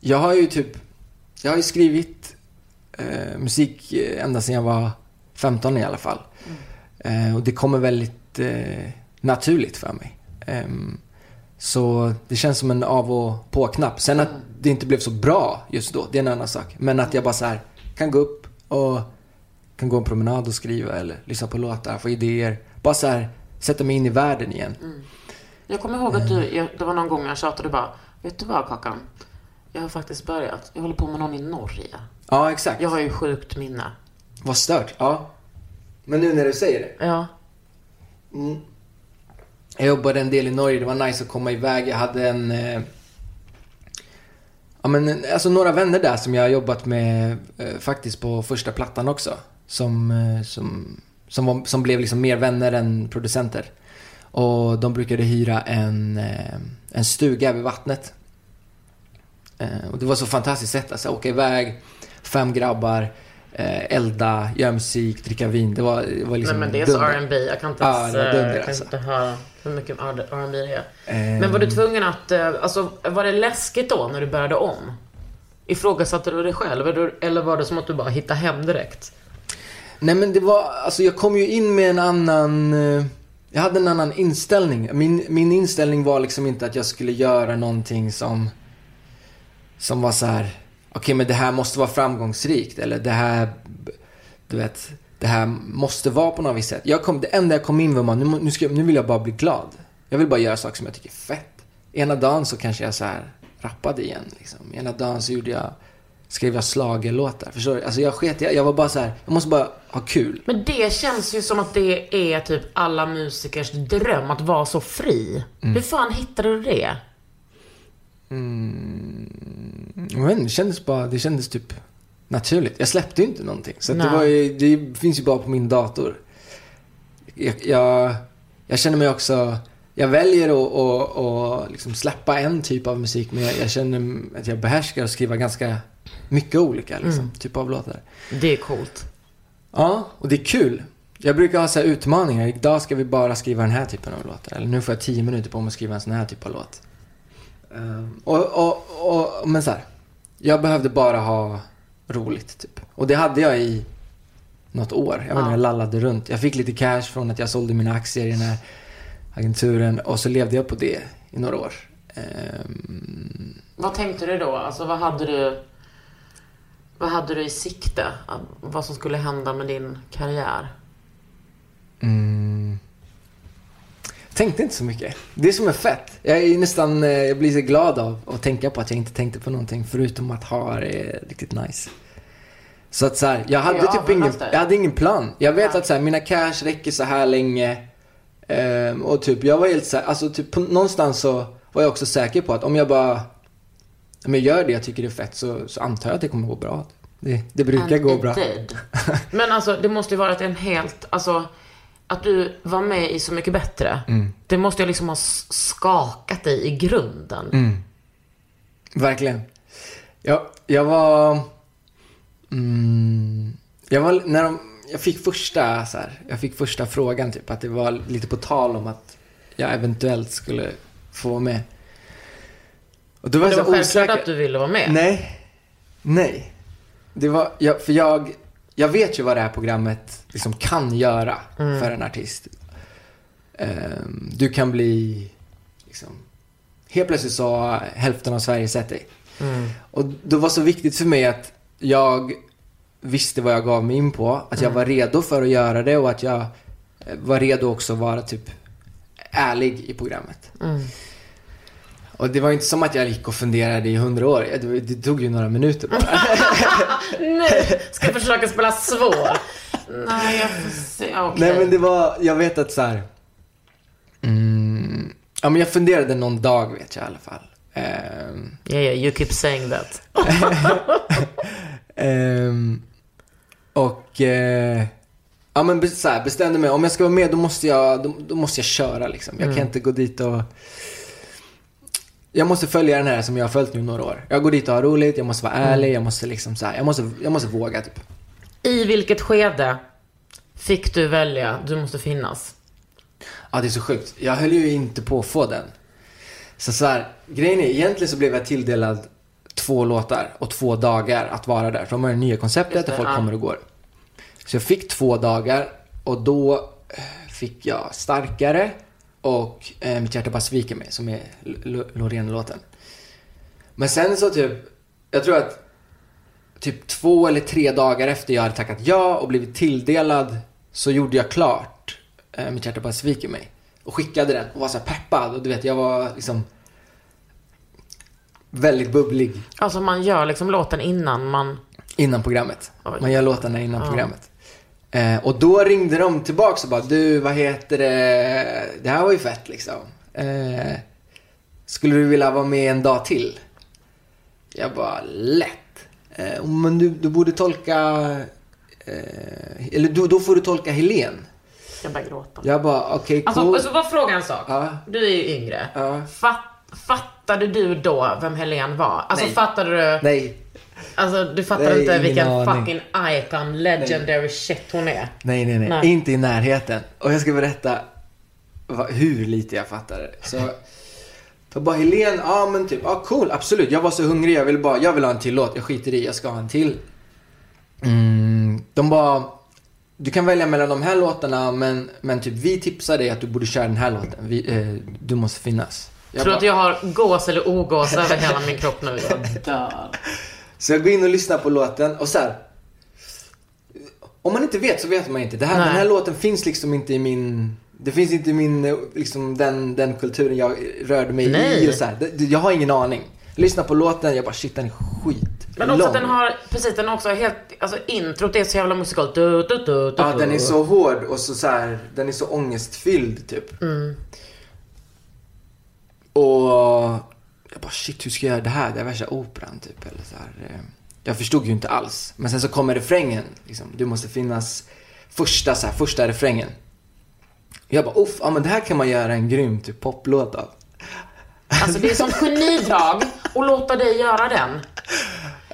jag har ju typ, jag har ju skrivit eh, musik eh, ända sedan jag var 15 i alla fall. Eh, och det kommer väldigt eh, naturligt för mig. Ehm, så det känns som en av och på-knapp. Sen att det inte blev så bra just då, det är en annan sak. Men att jag bara så här kan gå upp och kan gå en promenad och skriva eller lyssna på låtar, få idéer. Bara så här sätta mig in i världen igen. Jag kommer ihåg att du, jag, det var någon gång jag tjatade bara, vet du vad Kakan? Jag har faktiskt börjat, jag håller på med någon i Norge. Ja, exakt. Jag har ju sjukt minne. Vad stört. Ja. Men nu när du säger det. Ja. Jag jobbade en del i Norge, det var nice att komma iväg. Jag hade en... Eh, ja men en- alltså några vänner där som jag har jobbat med eh, faktiskt på första plattan också. Som, eh, som, som, var, som blev liksom mer vänner än producenter. Och de brukade hyra en, eh, en stuga vid vattnet. Eh, och det var så fantastiskt sätt. Alltså åka iväg, fem grabbar, eh, elda, göra musik, dricka vin. Det var, det var liksom Nej men det är så. R&B. jag kan inte Ja, ens, eh, dunder, kan alltså. inte höra hur mycket R&B det är. Ehm. Men var du tvungen att, eh, alltså var det läskigt då när du började om? Ifrågasatte du dig själv eller- eller var det som att du bara hittade hem direkt? Nej men det var, alltså jag kom ju in med en annan, eh, jag hade en annan inställning. Min, min inställning var liksom inte att jag skulle göra någonting som, som var så här. Okej men det här måste vara framgångsrikt eller det här, du vet, det här måste vara på något visst sätt. Jag kom, det enda jag kom in var man, nu, nu, ska, nu vill jag bara bli glad. Jag vill bara göra saker som jag tycker är fett. Ena dagen så kanske jag så här rappade igen liksom. Ena dagen så gjorde jag, skrev jag schlagerlåtar. Förstår du? Alltså jag sket i- jag var bara så här, jag måste bara ha kul. Men det känns ju som att det är typ alla musikers dröm, att vara så fri. Mm. Hur fan hittade du det? Jag vet inte, det kändes bara, det kändes typ naturligt. Jag släppte ju inte någonting. Så det var ju, det finns ju bara på min dator. Jag, jag, jag känner mig också, jag väljer att, att, att liksom släppa en typ av musik men jag, jag känner att jag behärskar att skriva ganska mycket olika liksom, typ av låtar. Det är coolt. Ja, och det är kul. Jag brukar ha så utmaningar. Idag ska vi bara skriva den här typen av låtar. Eller nu får jag tio minuter på mig att skriva en sån här typ av låt. Ehm, och, och, och, men så här. Jag behövde bara ha roligt typ. Och det hade jag i något år. Jag vet inte, jag lallade runt. Jag fick lite cash från att jag sålde mina aktier i den här agenturen. Och så levde jag på det i några år. Ehm, Vad tänkte du då? Alltså vad hade du... Vad hade du i sikte? Vad som skulle hända med din karriär? Mm. Tänkte inte så mycket. Det som är fett. Jag är nästan, eh, jag blir så glad av att tänka på att jag inte tänkte på någonting förutom att ha det riktigt nice. Så att så här, jag hade typ ingen, det är. jag hade ingen plan. Jag vet Ja. att så här, mina cash räcker så här länge. Ehm, och typ, jag var helt så här, alltså typ på, någonstans så var jag också säker på att om jag bara, om jag gör det jag tycker är fett så, så antar jag att det kommer gå bra. Det, det brukar And gå bra. did. Men alltså, det måste ju varit en helt... Alltså, att du var med i Så Mycket Bättre. Mm. Det måste ju liksom ha skakat dig i grunden. Mm. Verkligen. Jag, jag var... Mm, jag var... När de, jag fick första så här, jag fick första frågan typ att det var lite på tal om att jag eventuellt skulle få vara med. Och då var Det jag var så självklart att du ville vara med. Nej. Nej. Det var, jag, för jag, jag vet ju vad det här programmet liksom kan göra för en artist. Ehm, du kan bli, liksom, helt plötsligt så har hälften av Sverige sett dig. Och det var så viktigt för mig att jag visste vad jag gav mig in på. Att jag var redo för att göra det och att jag eh, var redo också att vara typ ärlig i programmet. Och det var inte som att jag gick och funderade i hundra år. Det, det tog ju några minuter bara. Nu ska jag försöka spela svår. Nej, jag får se. Okej. Nej men det var, jag vet att så här. Mm, ja men jag funderade någon dag vet jag i alla fall. Ehm, Yeah, yeah, you keep saying that. ehm, och eh, ja men så här, bestämde mig, om jag ska vara med då måste jag, då, då måste jag köra liksom. Jag kan inte gå dit och jag måste följa den här som jag har följt nu några år. Jag går dit och har roligt, jag måste vara ärlig, jag måste liksom så här, jag måste, jag måste våga typ. I vilket skede fick du välja Du måste finnas? Ja, det är så sjukt. Jag höll ju inte på att få den. Så så här, grejen är, egentligen så blev jag tilldelad två låtar och två dagar att vara där. För de har det nya konceptet och folk ja. kommer och går. Så jag fick två dagar och då fick jag Starkare och eh, Mitt hjärta bara sviker mig, som är Loreen-låten. Men sen så typ, jag tror att typ två eller tre dagar efter jag hade tackat ja och blivit tilldelad så gjorde jag klart eh, Mitt hjärta bara sviker mig. Och skickade den och var så peppad och du vet jag var liksom väldigt bubblig Alltså man gör liksom låten innan man... innan programmet. Man gör låtarna innan Ja. programmet. Eh, och då ringde de tillbaks och bara du vad heter det, det här var ju fett liksom. Eh, skulle du vilja vara med en dag till? Jag bara lätt. Eh, men du, du borde tolka, eh, eller du, då får du tolka Helen. Jag börjar gråta. Jag bara okej Alltså, cool. alltså vad frågan en sak? Ja. Du är ju yngre. Ja. Fatt, fattade du då vem Helen var? Alltså Nej. fattade du? Nej, Alltså du fattar Nej, inte vilken aning. fucking icon, legendary shit hon är? nej, nej, nej, Nej. Inte i närheten. Och jag ska berätta hur lite jag fattade. Så, för bara Helen, ja men typ, ja cool, absolut. Jag var så hungrig, jag ville bara, jag vill ha en till låt. Jag skiter i, jag ska ha en till. Mm, de bara, du kan välja mellan de här låtarna men, men typ vi tipsar dig att du borde köra den här låten. Vi, eh, du måste finnas. Jag Tror bara- att jag har gås eller ogås över hela min kropp nu? Jag dör. Så jag går in och lyssnar på låten och så här. Om man inte vet så vet man inte. Det här, Nej. den här låten finns liksom inte i min... Det finns inte i min, liksom den, den kulturen jag rörde mig Nej. i och så här. Jag har ingen aning. Lyssna på låten, jag bara shit den är skit. Men också att den har, precis den har också helt, alltså introt är så jävla musikalt. Du, du, du, du, Ja, den är så hård och så, så här, den är så ångestfylld typ. Mm. Och jag bara shit, hur ska jag göra det här? Det är värsta operan typ. Eller så här. eh. Jag förstod ju inte alls. Men sen så kommer refrängen. Liksom. Du måste finnas första, så här, första refrängen. Jag bara, uff, ja men det här kan man göra en grym typ poplåt av. Alltså det är som genidrag att låta dig göra den.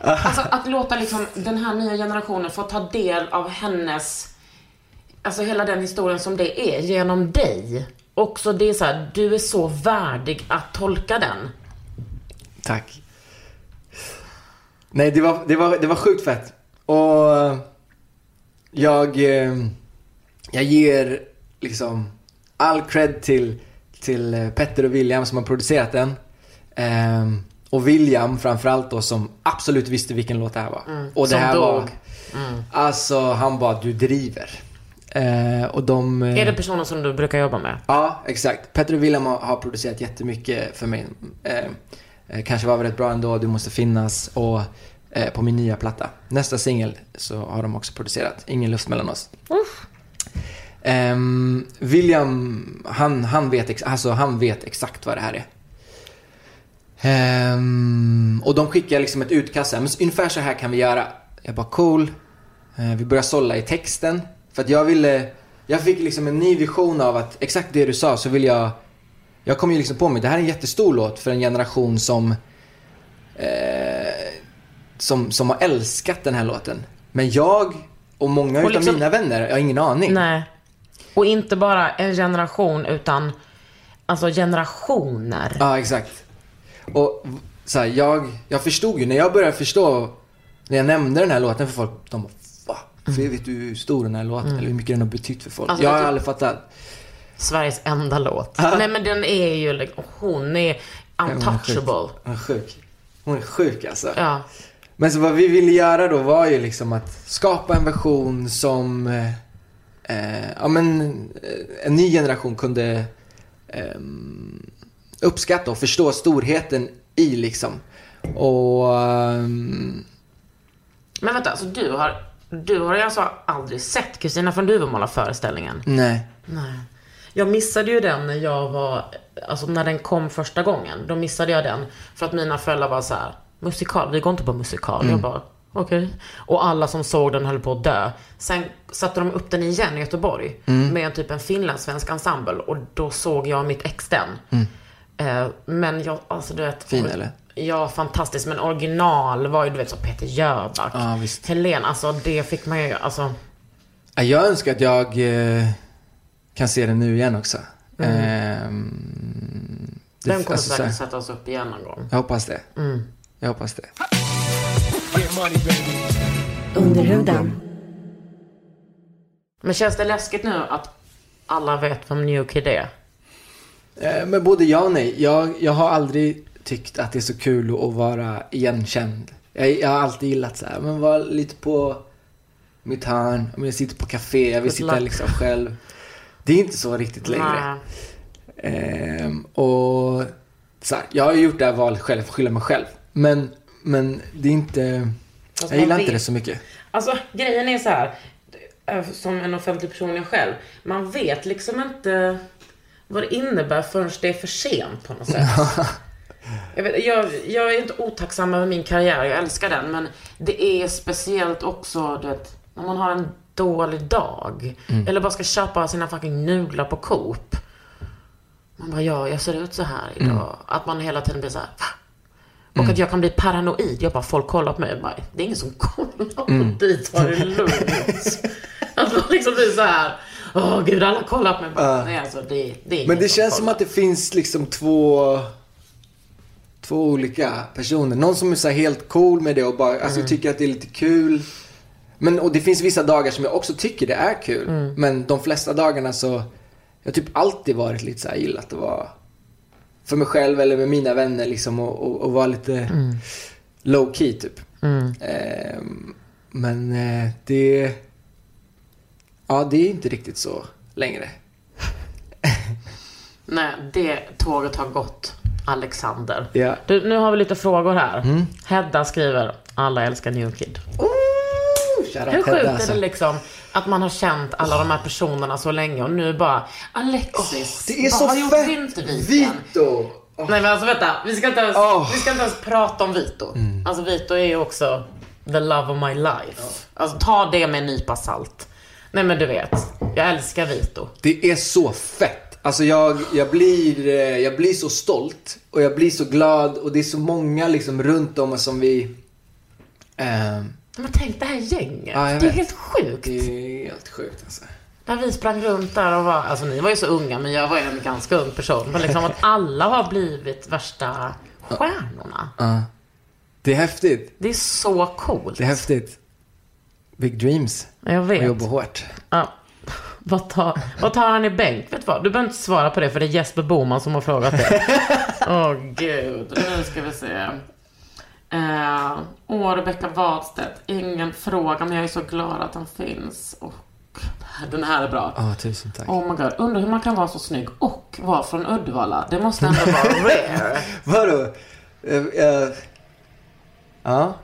Alltså att låta liksom den här nya generationen få ta del av hennes, alltså hela den historien som det är genom dig. Också det är så här, du är så värdig att tolka den. Tack. Nej, det var, det var, det var sjukt fett. Och jag, eh, jag ger liksom all cred till, till eh, Petter och William som har producerat den. Ehm, och William framförallt då som absolut visste vilken låt det här var. och det här dog. var, alltså han bara, du driver. Eh, och de... eh, Är det personer som du brukar jobba med? Ja, exakt. Petter och William har, har producerat jättemycket för mig. Eh, eh, kanske var rätt bra ändå, Du måste finnas och eh, på min nya platta. Nästa singel så har de också producerat Ingen luft mellan oss. Ehm, William, han, han, vet ex- alltså, han vet exakt vad det här är. Ehm, och de skickar liksom ett utkast, men ungefär så här kan vi göra. Jag bara cool. Eh, vi börjar sålla i texten. För att jag ville, jag fick liksom en ny vision av att exakt det du sa så vill jag, jag kom ju liksom på mig, det här är en jättestor låt för en generation som, eh, som, som har älskat den här låten. Men jag och många Och liksom- mina vänner, jag har ingen aning. Nej. Och inte bara en generation utan alltså generationer. Ja, exakt. Och så här, jag, jag förstod ju, när jag började förstå, när jag nämnde den här låten för folk, de bara va? För vet du hur stor den här låten, eller hur mycket den har betytt för folk? Alltså, jag har aldrig fattat. Sveriges enda låt. Nej men den är ju, liksom- hon är untouchable. Hon är sjuk. Hon är sjuk alltså. Ja. Men så vad vi ville göra då var ju liksom att skapa en version som, eh, eh, ja men, eh, en ny generation kunde ehm, uppskatta och förstå storheten i liksom. Och, ehm, Men vänta, alltså du har, du har alltså aldrig sett Kristina från Duvemåla-föreställningen? nej. Nej. Jag missade ju den när jag var, alltså när den kom första gången. Då missade jag den. För att mina föräldrar var så här: musikal, vi går inte på musikal. Jag bara, okej. Och alla som såg den höll på att dö. Sen satte de upp den igen i Göteborg. Med en typ en finlandssvensk ensemble. Och då såg jag mitt ex den. Eh, men jag, alltså du vet. Fin, eller? Ja, fantastiskt. Men original var ju du vet så Peter Jöback. Ja, visst. Helen, alltså det fick man ju, alltså. Ja, Jag önskar att jag eh, kan se den nu igen också. Ehm, det- Den kommer alltså, så säkert sättas upp igen någon gång. Jag hoppas det. Jag hoppas det. Under huden. Men känns det läskigt nu att alla vet vem New Kid är? Eh, Men både ja och nej. Jag, jag har aldrig tyckt att det är så kul att vara igenkänd. Jag, jag har alltid gillat så här, men vara lite på mitt hörn. Om jag sitter på café, jag vill sitta liksom själv. Det är inte så riktigt längre. Ehm, och så här, jag har ju gjort det här valet själv, för skylla mig själv. Men, men det är inte... Fast jag gillar man inte vet- det så mycket. Alltså grejen är så här. eh, Som en offentlig person jag själv. Man vet liksom inte vad det innebär förrän det är för sent på något sätt. Jag, vet, jag, jag är inte otacksam över min karriär, jag älskar den. Men det är speciellt också, du vet, när man har en dålig dag. Eller bara ska köpa sina fucking nudlar på Coop. Man bara, ja, jag ser ut så här idag. Att man hela tiden blir så här, va? Och att jag kan bli paranoid. Jag bara, folk kollar på mig och bara, det är ingen som kollar på dig, ta det lugnt. att man liksom blir så här, åh gud, alla kollar på mig. Bara, Nej, alltså, det, det är Men det som känns som kollar. att det finns liksom två två olika personer. Någon som är så helt cool med det och bara alltså, tycker att det är lite kul. Men och det finns vissa dagar som jag också tycker det är kul. Mm. Men de flesta dagarna så, jag har typ alltid varit lite så här, gillat att vara för mig själv eller med mina vänner liksom och, och, och vara lite Mm. low key typ. Ehm, men eh, det, ja det är inte riktigt så längre. Nej, det tåget har gått, Alexander. Ja. Du, nu har vi lite frågor här. Hedda skriver, alla älskar New Kid. Shoutout Hur sjukt är det liksom att man har känt alla de här personerna så länge och nu bara, Alexis, Det är vad så har gjort fett! Vinterviken? Vito! Nej men alltså vänta, vi ska inte ens. Mm. vi ska inte ens prata om Vito. Alltså Vito är ju också the love of my life. Alltså ta det med en nypa salt. Nej men du vet, jag älskar Vito. Det är så fett. Alltså jag, jag, blir, eh, jag blir så stolt och jag blir så glad och det är så många liksom runt om som vi... ehm, Men tänk det här gänget. Ja, det är vet. helt sjukt. det är helt sjukt alltså. När vi sprang runt där och var, alltså ni var ju så unga men jag var ju en ganska ung person. Men liksom att alla har blivit värsta stjärnorna. Ja. Det är häftigt. Det är så coolt. Det är häftigt. Big dreams. Jag Och vet. jobba hårt. Ja. Vad tar, vad tar han i bänk? Vet du vad? Du behöver inte svara på det för det är Jesper Boman som har frågat det. Åh gud. Nu ska vi se. Eh, Åh, Rebecka Wadstedt. Ingen fråga men jag är så glad att han finns. Och den här är bra. Ja, tusen tack. Oh my god, undrar hur man kan vara så snygg och vara från Uddevalla. Det måste ändå vara rare. Vadå? Eh, eh, ja.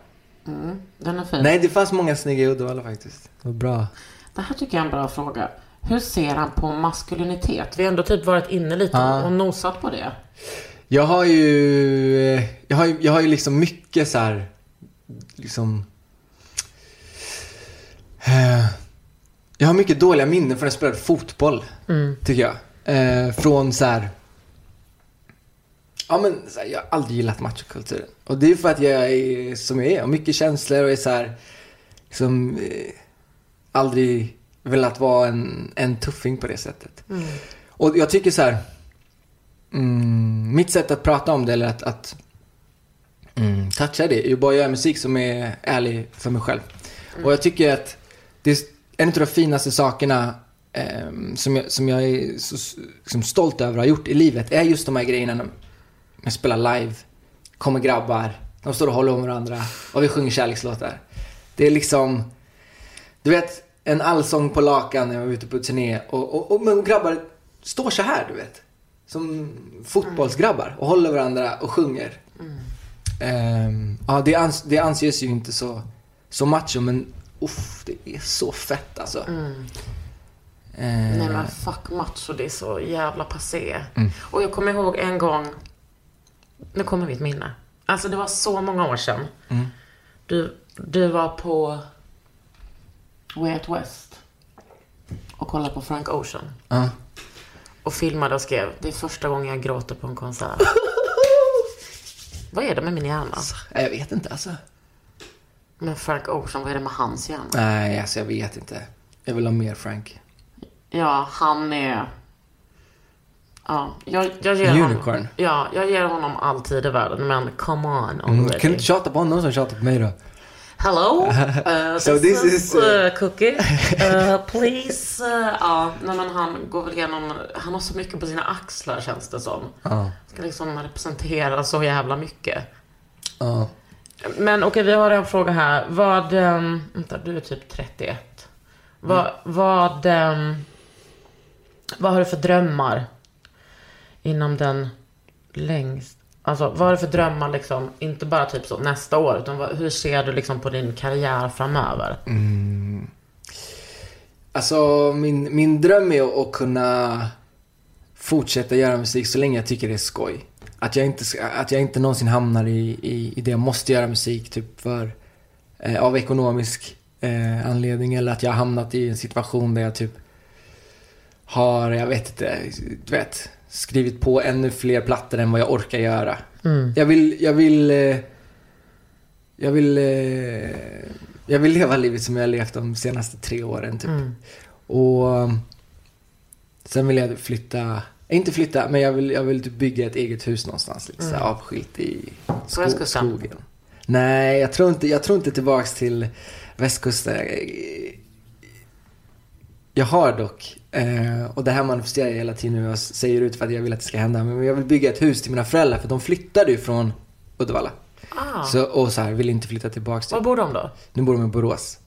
Den är fin. Nej, det fanns många snygga i Uddevalla faktiskt. Var bra. Det här tycker jag är en bra fråga. Hur ser han på maskulinitet? Vi har ändå typ varit inne lite och nosat på det. Jag har ju, eh, jag har jag har ju liksom mycket så här, liksom, eh, jag har mycket dåliga minnen från när jag spelade fotboll, tycker jag. Eh, från så här, ja men så här, jag har aldrig gillat machokulturen. Och det är för att jag är som jag är, har mycket känslor och är så här, liksom, eh, aldrig velat vara en, en tuffing på det sättet. Och jag tycker så här, mm, mitt sätt att prata om det eller att, att mm, toucha det är ju bara att göra musik som är ärlig för mig själv. Och jag tycker att det är en av de finaste sakerna ehm, som, jag, som jag är så liksom stolt över att ha gjort i livet är just de här grejerna när jag spelar live, kommer grabbar, de står och håller om varandra och vi sjunger kärlekslåtar. Det är liksom, du vet, en allsång på lakan när jag var ute på turné och, och, och men grabbar står så här, du vet. Som fotbollsgrabbar och håller varandra och sjunger. Ehm, ja, det, ans det anses ju inte så, så macho, men uff, det är så fett alltså. Ehm, Nej men fuck macho, det är så jävla passé. Mm. Och jag kommer ihåg en gång, nu kommer mitt minne. Alltså det var så många år sedan. Mm. Du, du var på Way Out West och kollade på Frank Ocean. ja. Och filmade och skrev, det är första gången jag gråter på en konsert. Vad är det med min hjärna? Nej, Jag vet inte alltså. Men Frank Ocean, vad är det med hans hjärna? Nej, alltså jag vet inte. Jag vill ha mer Frank. Ja, han är... Ja, jag, jag ger Unicorn. honom... Ja, jag ger honom all tid i världen, men come on Mm. Kan du inte tjata på honom som tjatar på mig då? Hello, uh, So this is, uh, uh, Cookie. Uh, please. Uh, ja, nej, men han går väl igenom... Han har så mycket på sina axlar känns det som. Ja. Ska liksom representera så jävla mycket. Ja. Men okej, vi har en fråga här. Vad... Um, vänta, du är typ 31. Vad... Vad, ehm, vad har du för drömmar inom den längst... Alltså, vad har du för drömmar liksom, inte bara typ så nästa år, utan vad, hur ser du liksom på din karriär framöver? Mm. Alltså min, min dröm är att kunna fortsätta göra musik så länge jag tycker det är skoj. Att jag inte, att jag inte någonsin hamnar i, i, i det jag måste göra musik typ för, eh, av ekonomisk eh, anledning eller att jag har hamnat i en situation där jag typ har, jag vet inte, du vet, skrivit på ännu fler plattor än vad jag orkar göra. Jag vill, jag vill, eh, jag vill, eh, jag vill leva livet som jag har levt de senaste tre åren typ. Och um, sen vill jag flytta, inte flytta, men jag vill, jag vill typ bygga ett eget hus någonstans lite så här avskilt i sko- skogen. Nej, jag tror inte, jag tror inte tillbaks till västkusten. eh, Jag har dock, eh, och det här manifesterar jag hela tiden nu och säger ut för att jag vill att det ska hända. Men jag vill bygga ett hus till mina föräldrar för de flyttade ju från Uddevalla. Ah. Så, och så här, vill inte flytta tillbaks Var till. bor de då? Nu bor de i Borås.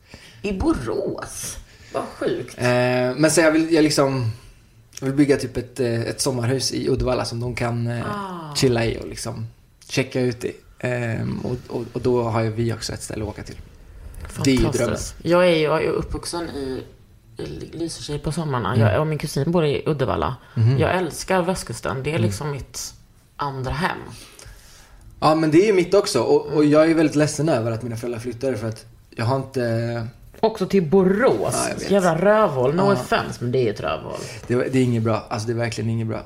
I Borås? Vad sjukt. Eh, men så jag vill, jag liksom, jag vill bygga typ ett, eh, ett sommarhus i Uddevalla som de kan eh, chilla i och liksom checka ut i. Eh, och, och, och då har ju vi också ett ställe att åka till. Det är ju drömmen. Jag är ju jag är uppvuxen i Lysekil på sommarna. Jag och min kusin bor i Uddevalla. Mhm. Jag älskar västkusten. Det är Mm. liksom mitt andra hem. Ja, men det är ju mitt också. Och, och jag är väldigt ledsen över att mina föräldrar flyttade för att jag har inte... Också till Borås. Ja, jag vet. Jävla rövhål. No Ja. offense, men det är ett rövhål. Det, det är inget bra. Alltså det är verkligen inget bra.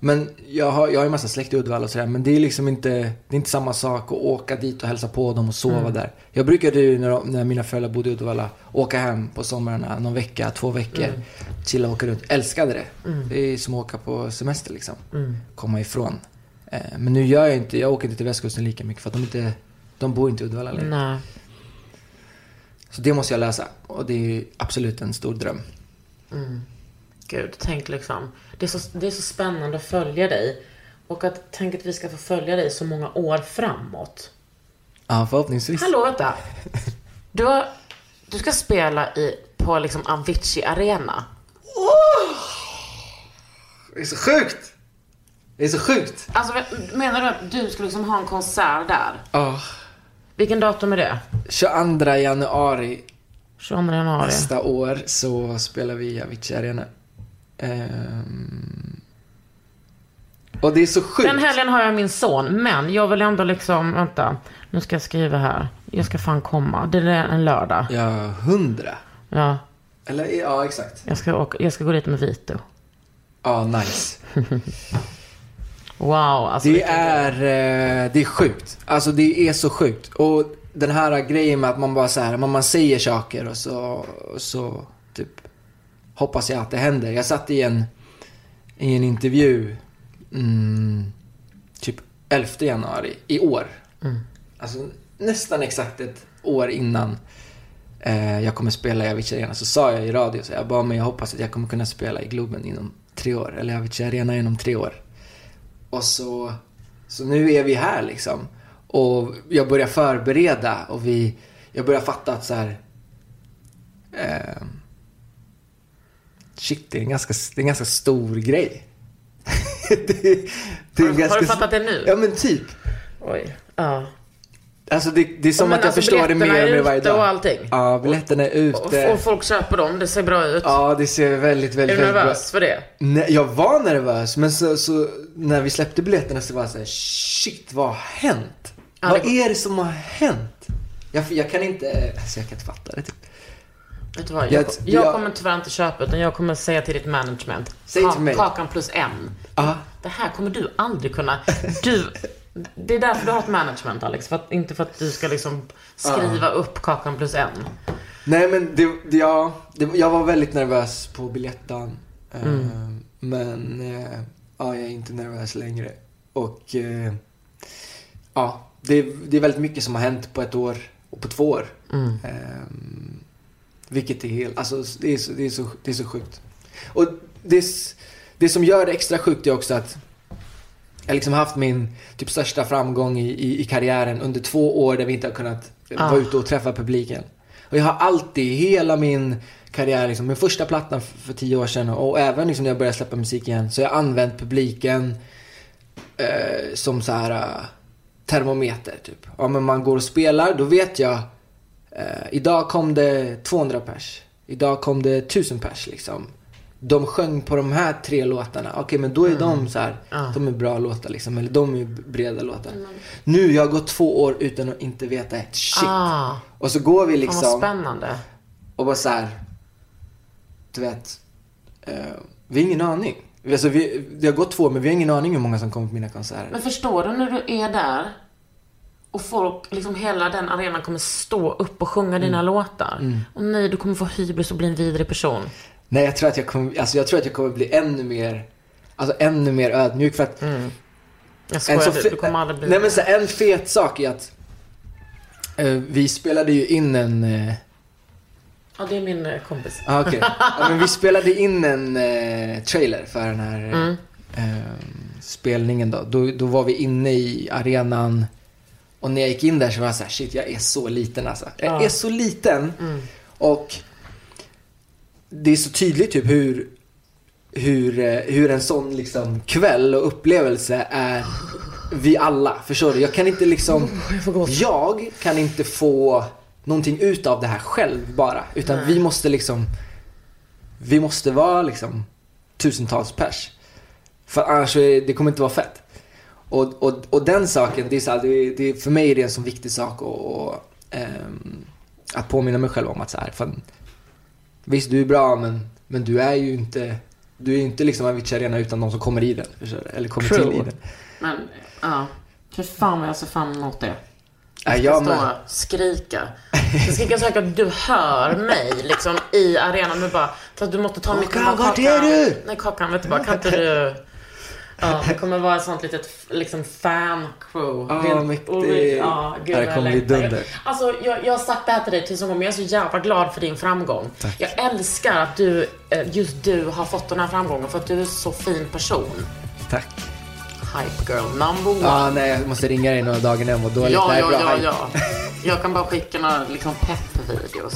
Men jag har, jag har ju massa släkt i Uddevalla och sådär. Men det är liksom inte, det är inte samma sak att åka dit och hälsa på dem och sova där. Jag brukade ju när, när mina föräldrar bodde i Uddevalla åka hem på somrarna någon vecka, två veckor. Chilla och åka runt. Älskade det. Det är som att åka på semester liksom. Komma ifrån. Eh, men nu gör jag inte, jag åker inte till västkusten lika mycket för att de inte, de bor inte i Uddevalla längre. Nej. Så det måste jag lösa. Och det är absolut en stor dröm. Gud, tänk liksom. Det är, så, det är så spännande att följa dig. Och att tänk att vi ska få följa dig så många år framåt. Ja, förhoppningsvis. Hallå, vänta. Du, har, du ska spela i, på liksom Avicii Arena. Det är så sjukt! Det är så sjukt! Alltså, menar du att du ska liksom ha en konsert där? Ja. Vilken datum är det? 22 januari 22 januari. nästa år så spelar vi i Avicii Arena. Ehm. Och det är så sjukt. Den helgen har jag min son, men jag vill ändå liksom, vänta. Nu ska jag skriva här. Jag ska fan komma. Det är en lördag. Ja, hundra. Ja. Eller ja, exakt. Jag ska, åka, jag ska gå dit med Vito. Ja, nice. Wow, alltså. Det är, eh, det är sjukt. Alltså det är så sjukt. Och den här grejen med att man bara så här, man, man säger saker och så, och så hoppas jag att det händer. Jag satt i en, i en intervju mm, typ 11 januari i år. Alltså nästan exakt ett år innan eh, jag kommer spela i Avicii Arena så sa jag i radio så jag bara, men jag hoppas att jag kommer kunna spela i Globen inom tre år. Eller Avicii Arena inom tre år. Och så, så nu är vi här liksom. Och jag börjar förbereda och vi, jag börjar fatta att så här. Eh, shit, det är en ganska, det är en ganska stor grej. det, det är Har du- har du fattat det nu? Ja men typ. Oj. Ja. Alltså det, det är som Men att jag alltså, förstår det mer och är mer varje ute dag. och allting? Ja, biljetterna är Och, ute. och folk köper dem, det ser bra ut. Ja, det ser väldigt, är väldigt, du väldigt bra nervös för det? Nej, jag var nervös, men så, så när vi släppte biljetterna så var jag såhär, shit, vad har hänt? Ja, vad det- är det som har hänt? Jag, jag kan inte, alltså jag kan inte fatta det typ. Vet du vad? Jag, Jag- jag, kommer tyvärr inte köpa utan jag kommer säga till ditt management. Säg till mig. Kakan plus en. Ja, Det här kommer du aldrig kunna... Du... Det är därför du har ett management Alex. För att, inte för att du ska liksom skriva upp kakan plus en. nej men det, det, ja, det, jag var väldigt nervös på biljetten. Eh, Mm. Men, eh, ja, jag är inte nervös längre. Och, eh, ja, det, det är väldigt mycket som har hänt på ett år och på två år. Mm. Vilket är helt, alltså det är, så, det, är så, det är så sjukt. Och det, det som gör det extra sjukt är också att jag har liksom haft min typ största framgång i, i, i karriären under två år där vi inte har kunnat Ah. vara ute och träffa publiken. Och jag har alltid, hela min karriär, liksom, min första plattan f- för tio år sedan och även liksom när jag började släppa musik igen, så har jag använt publiken eh, som så här eh, termometer typ. Ja men man går och spelar, då vet jag eh, idag kom det 200 pers. Idag kom det 1000 pers liksom. De sjöng på de här tre låtarna. Okej men då är de så här, Ja. de är bra låtar liksom. Eller de är breda låtar. Nu, jag har gått två år utan att inte veta ett shit. Ah, Och så går vi fan vad liksom spännande. och bara så här. Du vet. Eh, vi har ingen aning. Alltså, vi, det har gått två år men vi har ingen aning hur många som kommer på mina konserter. Men förstår du när du är där och folk, liksom hela den arenan kommer stå upp och sjunga Mm. dina låtar. Och nej, du kommer få hybris och bli en vidrig person. Nej, jag tror att jag kommer, alltså jag tror att jag kommer bli ännu mer, alltså ännu mer ödmjuk för att Jag en skojar, så du, du kommer aldrig bli Nej men så en fet sak är att eh, vi spelade ju in en, eh, Ja, det är min eh, kompis. Ah, okej. ja, men vi spelade in en trailer för den här eh, eh, spelningen då. då. Då var vi inne i arenan och när jag gick in där så var jag så här, shit jag är så liten alltså. Jag är så liten. Och det är så tydligt typ hur, hur, eh, hur en sån liksom kväll och upplevelse är vi alla. Förstår du? Jag kan inte liksom, jag kan inte få någonting ut av det här själv bara. Utan vi måste liksom, vi måste vara liksom tusentals pers. För annars det kommer inte vara fett. Och, och, och den saken, det är så här, det, det, för mig är det en så viktig sak och, och, ehm, att påminna mig själv om att så här, fan, visst du är bra men, men du är ju inte, du är ju inte liksom Avicii Arena utan de som kommer i den. Eller kommer True. till i den. Men, ja. Fy fan vad jag ser fram emot det. Ja, Jag ska stå med. och skrika. Jag ska skrika så högt att du hör mig liksom i arenan. Du bara, fast du måste ta mycket Kakan, vart är du? Nej, Kakan, vet du bara, kan inte du... Ja, det kommer vara ett sånt litet liksom fan-crew. Ja, mäktigt. Ja, gud det kommer bli dunder. Alltså, jag, jag har sagt det här till dig tusen gånger, men jag är så jävla glad för din framgång. Jag älskar att du, eh, just du har fått den här framgången för att du är så fin person. Tack. Hype girl number one. Ja, nej, jag måste ringa dig några dagar när jag mår dåligt. Ja, ja, bra ja, hype. ja. Jag kan bara skicka några liksom pepp-videos.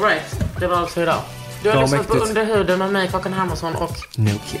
Right, det var allt för idag. Du har lyssnat på. Under huden med mig, Kakan Hermansson och No kid.